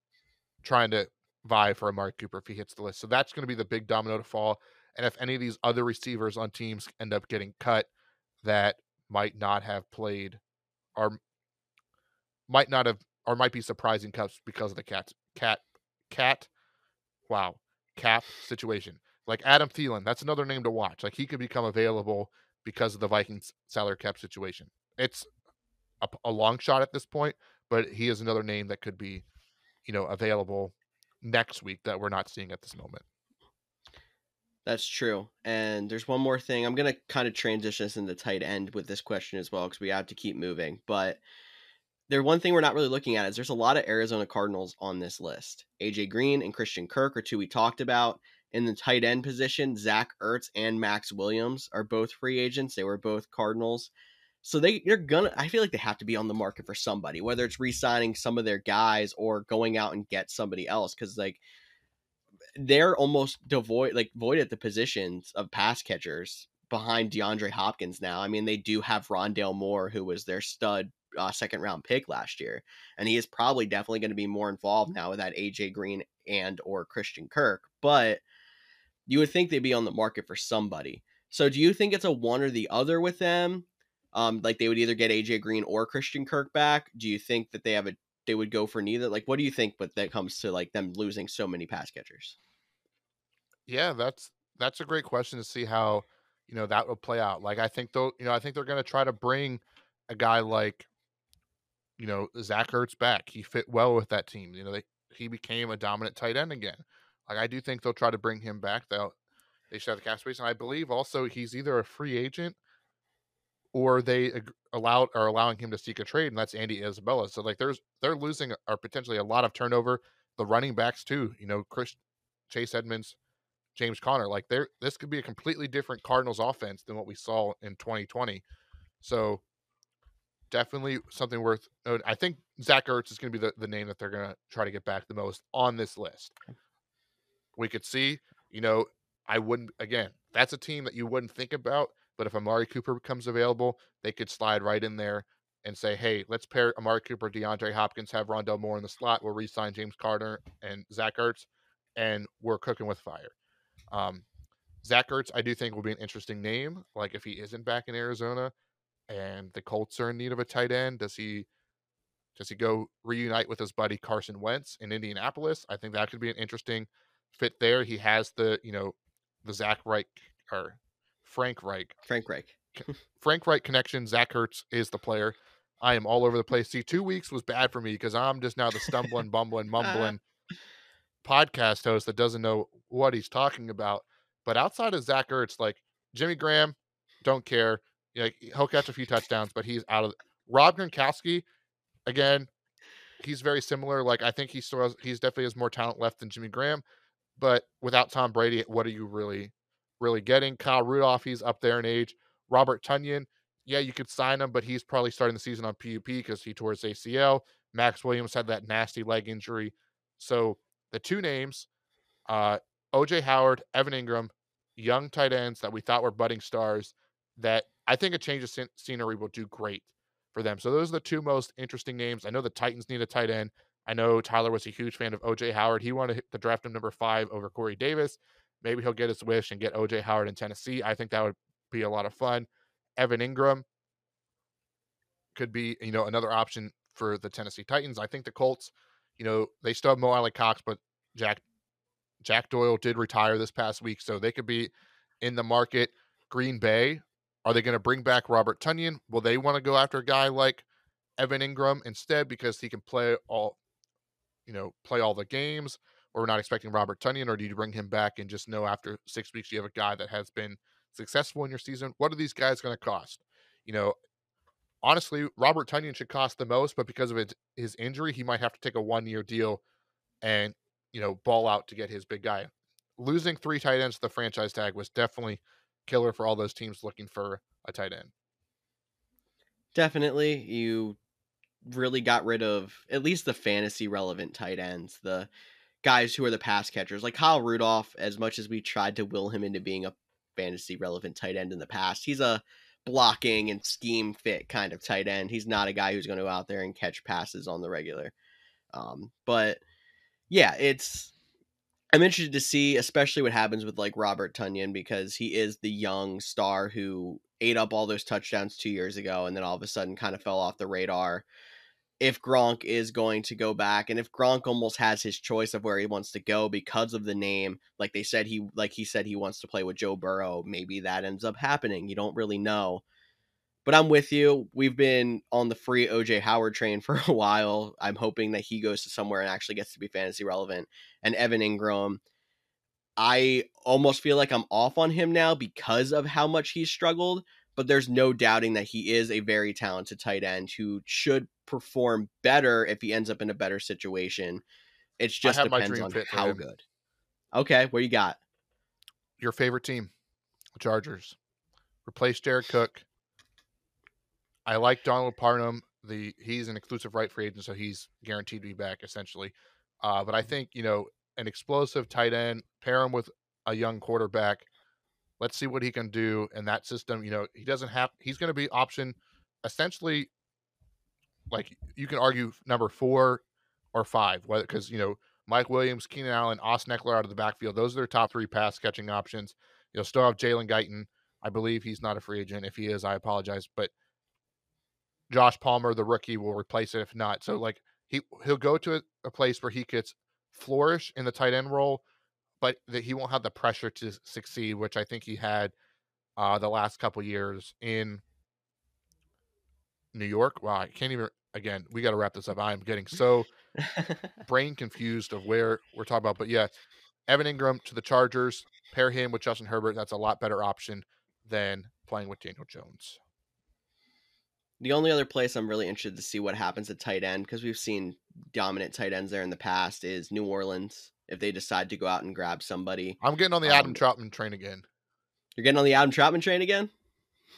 trying to vie for Amari Cooper if he hits the list. So that's going to be the big domino to fall. And if any of these other receivers on teams end up getting cut that might not have played or might not have or might be surprising cuts because of the cat cat cat wow cap situation. Like Adam Thielen, that's another name to watch. Like he could become available because of the Vikings salary cap situation. It's a, a long shot at this point, but he is another name that could be, you know, available next week that we're not seeing at this moment. That's true. And there's one more thing. I'm going to kind of transition us into tight end with this question as well because we have to keep moving. But there one thing we're not really looking at is there's a lot of Arizona Cardinals on this list. AJ Green and Christian Kirk are two we talked about. In the tight end position, Zach Ertz and Maxx Williams are both free agents. They were both Cardinals. So they they're gonna I feel like they have to be on the market for somebody, whether it's re-signing some of their guys or going out and get somebody else. Cause like they're almost devoid like void at the positions of pass catchers behind DeAndre Hopkins now. I mean, they do have Rondale Moore, who was their stud uh, second round pick last year, and he is probably definitely going to be more involved now with that AJ Green and or Christian Kirk. But you would think they'd be on the market for somebody. So do you think it's a one or the other with them? Um, like they would either get AJ Green or Christian Kirk back. Do you think that they have a they would go for neither? Like, what do you think? But that comes to like them losing so many pass catchers. Yeah, that's that's a great question to see how you know that will play out. Like, I think though, you know, I think they're going to try to bring a guy like you know Zach Ertz back. He fit well with that team. You know, they he became a dominant tight end again. Like, I do think they'll try to bring him back. They'll they should have the cap space, and I believe also he's either a free agent or they allowed are allowing him to seek a trade, and that's Andy Isabella. So like there's they're losing or potentially a lot of turnover. The running backs too, you know, Chris Chase Edmonds, James Conner. Like there, this could be a completely different Cardinals offense than what we saw in 2020. So definitely something worth. I think Zach Ertz is going to be the, the name that they're going to try to get back the most on this list. We could see, you know, I wouldn't again. That's a team that you wouldn't think about but if Amari Cooper becomes available, they could slide right in there and say, hey, let's pair Amari Cooper, DeAndre Hopkins, have Rondale Moore in the slot. We'll re sign James Carter and Zach Ertz, and we're cooking with fire. Um, Zach Ertz, I do think will be an interesting name. Like if he isn't back in Arizona and the Colts are in need of a tight end, does he does he go reunite with his buddy Carson Wentz in Indianapolis? I think that could be an interesting fit there. He has the, you know, the Zach Reich or Frank Reich. Frank Reich. Frank Reich connection. Zach Ertz is the player. I am all over the place. See, two weeks was bad for me because I'm just now the stumbling, bumbling, uh-huh. mumbling podcast host that doesn't know what he's talking about. But outside of Zach Ertz, like Jimmy Graham, don't care. Yeah, he'll catch a few touchdowns, but he's out of Rob Gronkowski. Again, he's very similar. Like I think he still has, he's definitely has more talent left than Jimmy Graham. But without Tom Brady, what are you really really getting. Kyle Rudolph, he's up there in age. Robert Tonyan, yeah, you could sign him, but he's probably starting the season on PUP because he tore his ACL. Maxx Williams had that nasty leg injury. So the two names, uh, OJ Howard, Evan Engram, young tight ends that we thought were budding stars that I think a change of scenery will do great for them. So those are the two most interesting names. I know the Titans need a tight end. I know Tyler was a huge fan of OJ Howard. He wanted to draft him number five over Corey Davis. Maybe he'll get his wish and get OJ Howard in Tennessee. I think that would be a lot of fun. Evan Engram could be, you know, another option for the Tennessee Titans. I think the Colts, you know, they still have Mo Alie-Cox, but Jack Jack Doyle did retire this past week, so they could be in the market. Green Bay, are they going to bring back Robert Tonyan? Will they want to go after a guy like Evan Engram instead because he can play all, you know, play all the games? Or we're not expecting Robert Tonyan, or do you bring him back and just know after six weeks you have a guy that has been successful in your season? What are these guys going to cost? You know, honestly, Robert Tonyan should cost the most, but because of his, his injury, he might have to take a one year deal and, you know, ball out to get his big guy. Losing three tight ends to the franchise tag was definitely killer for all those teams looking for a tight end. Definitely. You really got rid of at least the fantasy relevant tight ends, the guys who are the pass catchers. Like Kyle Rudolph, as much as we tried to will him into being a fantasy relevant tight end in the past, he's a blocking and scheme fit kind of tight end. He's not a guy who's going to go out there and catch passes on the regular. Um, but yeah, it's I'm interested to see, especially what happens with like Robert Tonyan because he is the young star who ate up all those touchdowns two years ago and then all of a sudden kind of fell off the radar. If Gronk is going to go back, and if Gronk almost has his choice of where he wants to go because of the name, like they said he like he said he wants to play with Joe Burrow, maybe that ends up happening. You don't really know. But I'm with you. We've been on the free OJ Howard train for a while. I'm hoping that he goes to somewhere and actually gets to be fantasy relevant. And Evan Engram, I almost feel like I'm off on him now because of how much he's struggled. But there's no doubting that he is a very talented tight end who should perform better if he ends up in a better situation. It just depends on how good. Okay, what you got? Your favorite team, Chargers. Replace Jared Cook I like Donald Parham. The he's an exclusive right free agent, so he's guaranteed to be back essentially. Uh, but I mm-hmm. think you know an explosive tight end, pair him with a young quarterback. Let's see what he can do in that system. You know, he doesn't have. He's going to be option essentially. Like you can argue number four or five, whether because you know Mike Williams, Keenan Allen, Austin Ekeler out of the backfield. Those are their top three pass catching options. You'll still have Jalen Guyton. I believe he's not a free agent. If he is, I apologize. But Josh Palmer, the rookie, will replace it if not. So like he he'll go to a, a place where he gets flourish in the tight end role, but that he won't have the pressure to succeed, which I think he had uh, the last couple years in New York. Wow, I can't even. Again, we got to wrap this up. I'm getting so brain confused of where we're talking about. But yeah, Evan Engram to the Chargers, pair him with Justin Herbert. That's a lot better option than playing with Daniel Jones. The only other place I'm really interested to see what happens at tight end because we've seen dominant tight ends there in the past is New Orleans. If they decide to go out and grab somebody, I'm getting on the Adam um, Trautman train again. You're getting on the Adam Trautman train again.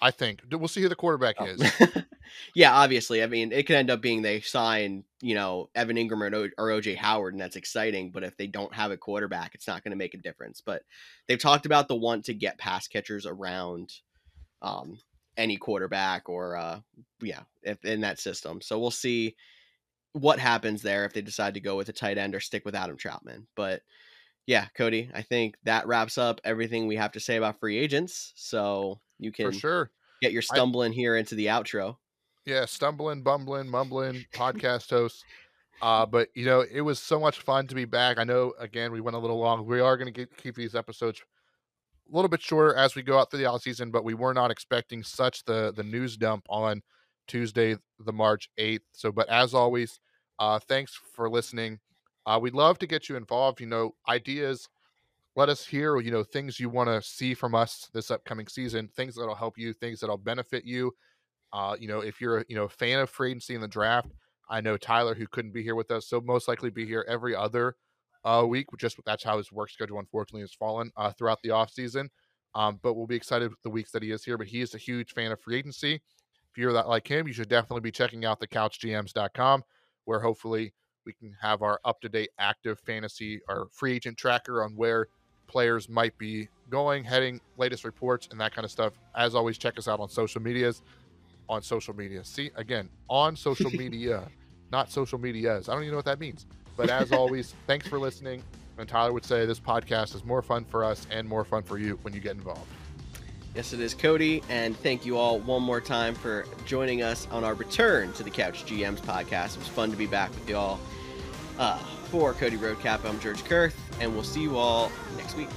I think we'll see who the quarterback oh. is. yeah, obviously. I mean, it could end up being they sign, you know, Evan Engram or, or OJ Howard, and that's exciting. But if they don't have a quarterback, it's not going to make a difference. But they've talked about the want to get pass catchers around um, any quarterback or uh yeah if in that system. So we'll see what happens there if they decide to go with a tight end or stick with adam Trautman. but yeah cody i think that wraps up everything we have to say about free agents. So you can For sure. get your stumbling I, here into the outro. Yeah stumbling bumbling mumbling podcast host uh but you know it was so much fun to be back. I know again we went a little long. We are going to keep these episodes a little bit shorter as we go out through the off season, but we were not expecting such the the news dump on Tuesday, the March eighth. So, but as always, uh, thanks for listening. Uh, we'd love to get you involved. You know, ideas. Let us hear. You know, things you want to see from us this upcoming season. Things that'll help you. Things that'll benefit you. Uh, you know, if you're a you know a fan of free agency in the draft, I know Tyler who couldn't be here with us, so most likely be here every other uh, week. Just that's how his work schedule unfortunately has fallen uh, throughout the off season. Um, but we'll be excited with the weeks that he is here. But he is a huge fan of free agency. If you're that like him, you should definitely be checking out the couchgms.com, where hopefully we can have our up to date active fantasy or free agent tracker on where players might be going, heading, latest reports, and that kind of stuff. As always, check us out on social medias. On social media. See, again, on social media, not social medias. I don't even know what that means. But as always, thanks for listening. And Tyler would say this podcast is more fun for us and more fun for you when you get involved. Yes, it is, Cody. And thank you all one more time for joining us on our return to the Couch GMs podcast. It was fun to be back with you all. Uh, for Cody Roadcap, I'm George Kerth, and we'll see you all next week.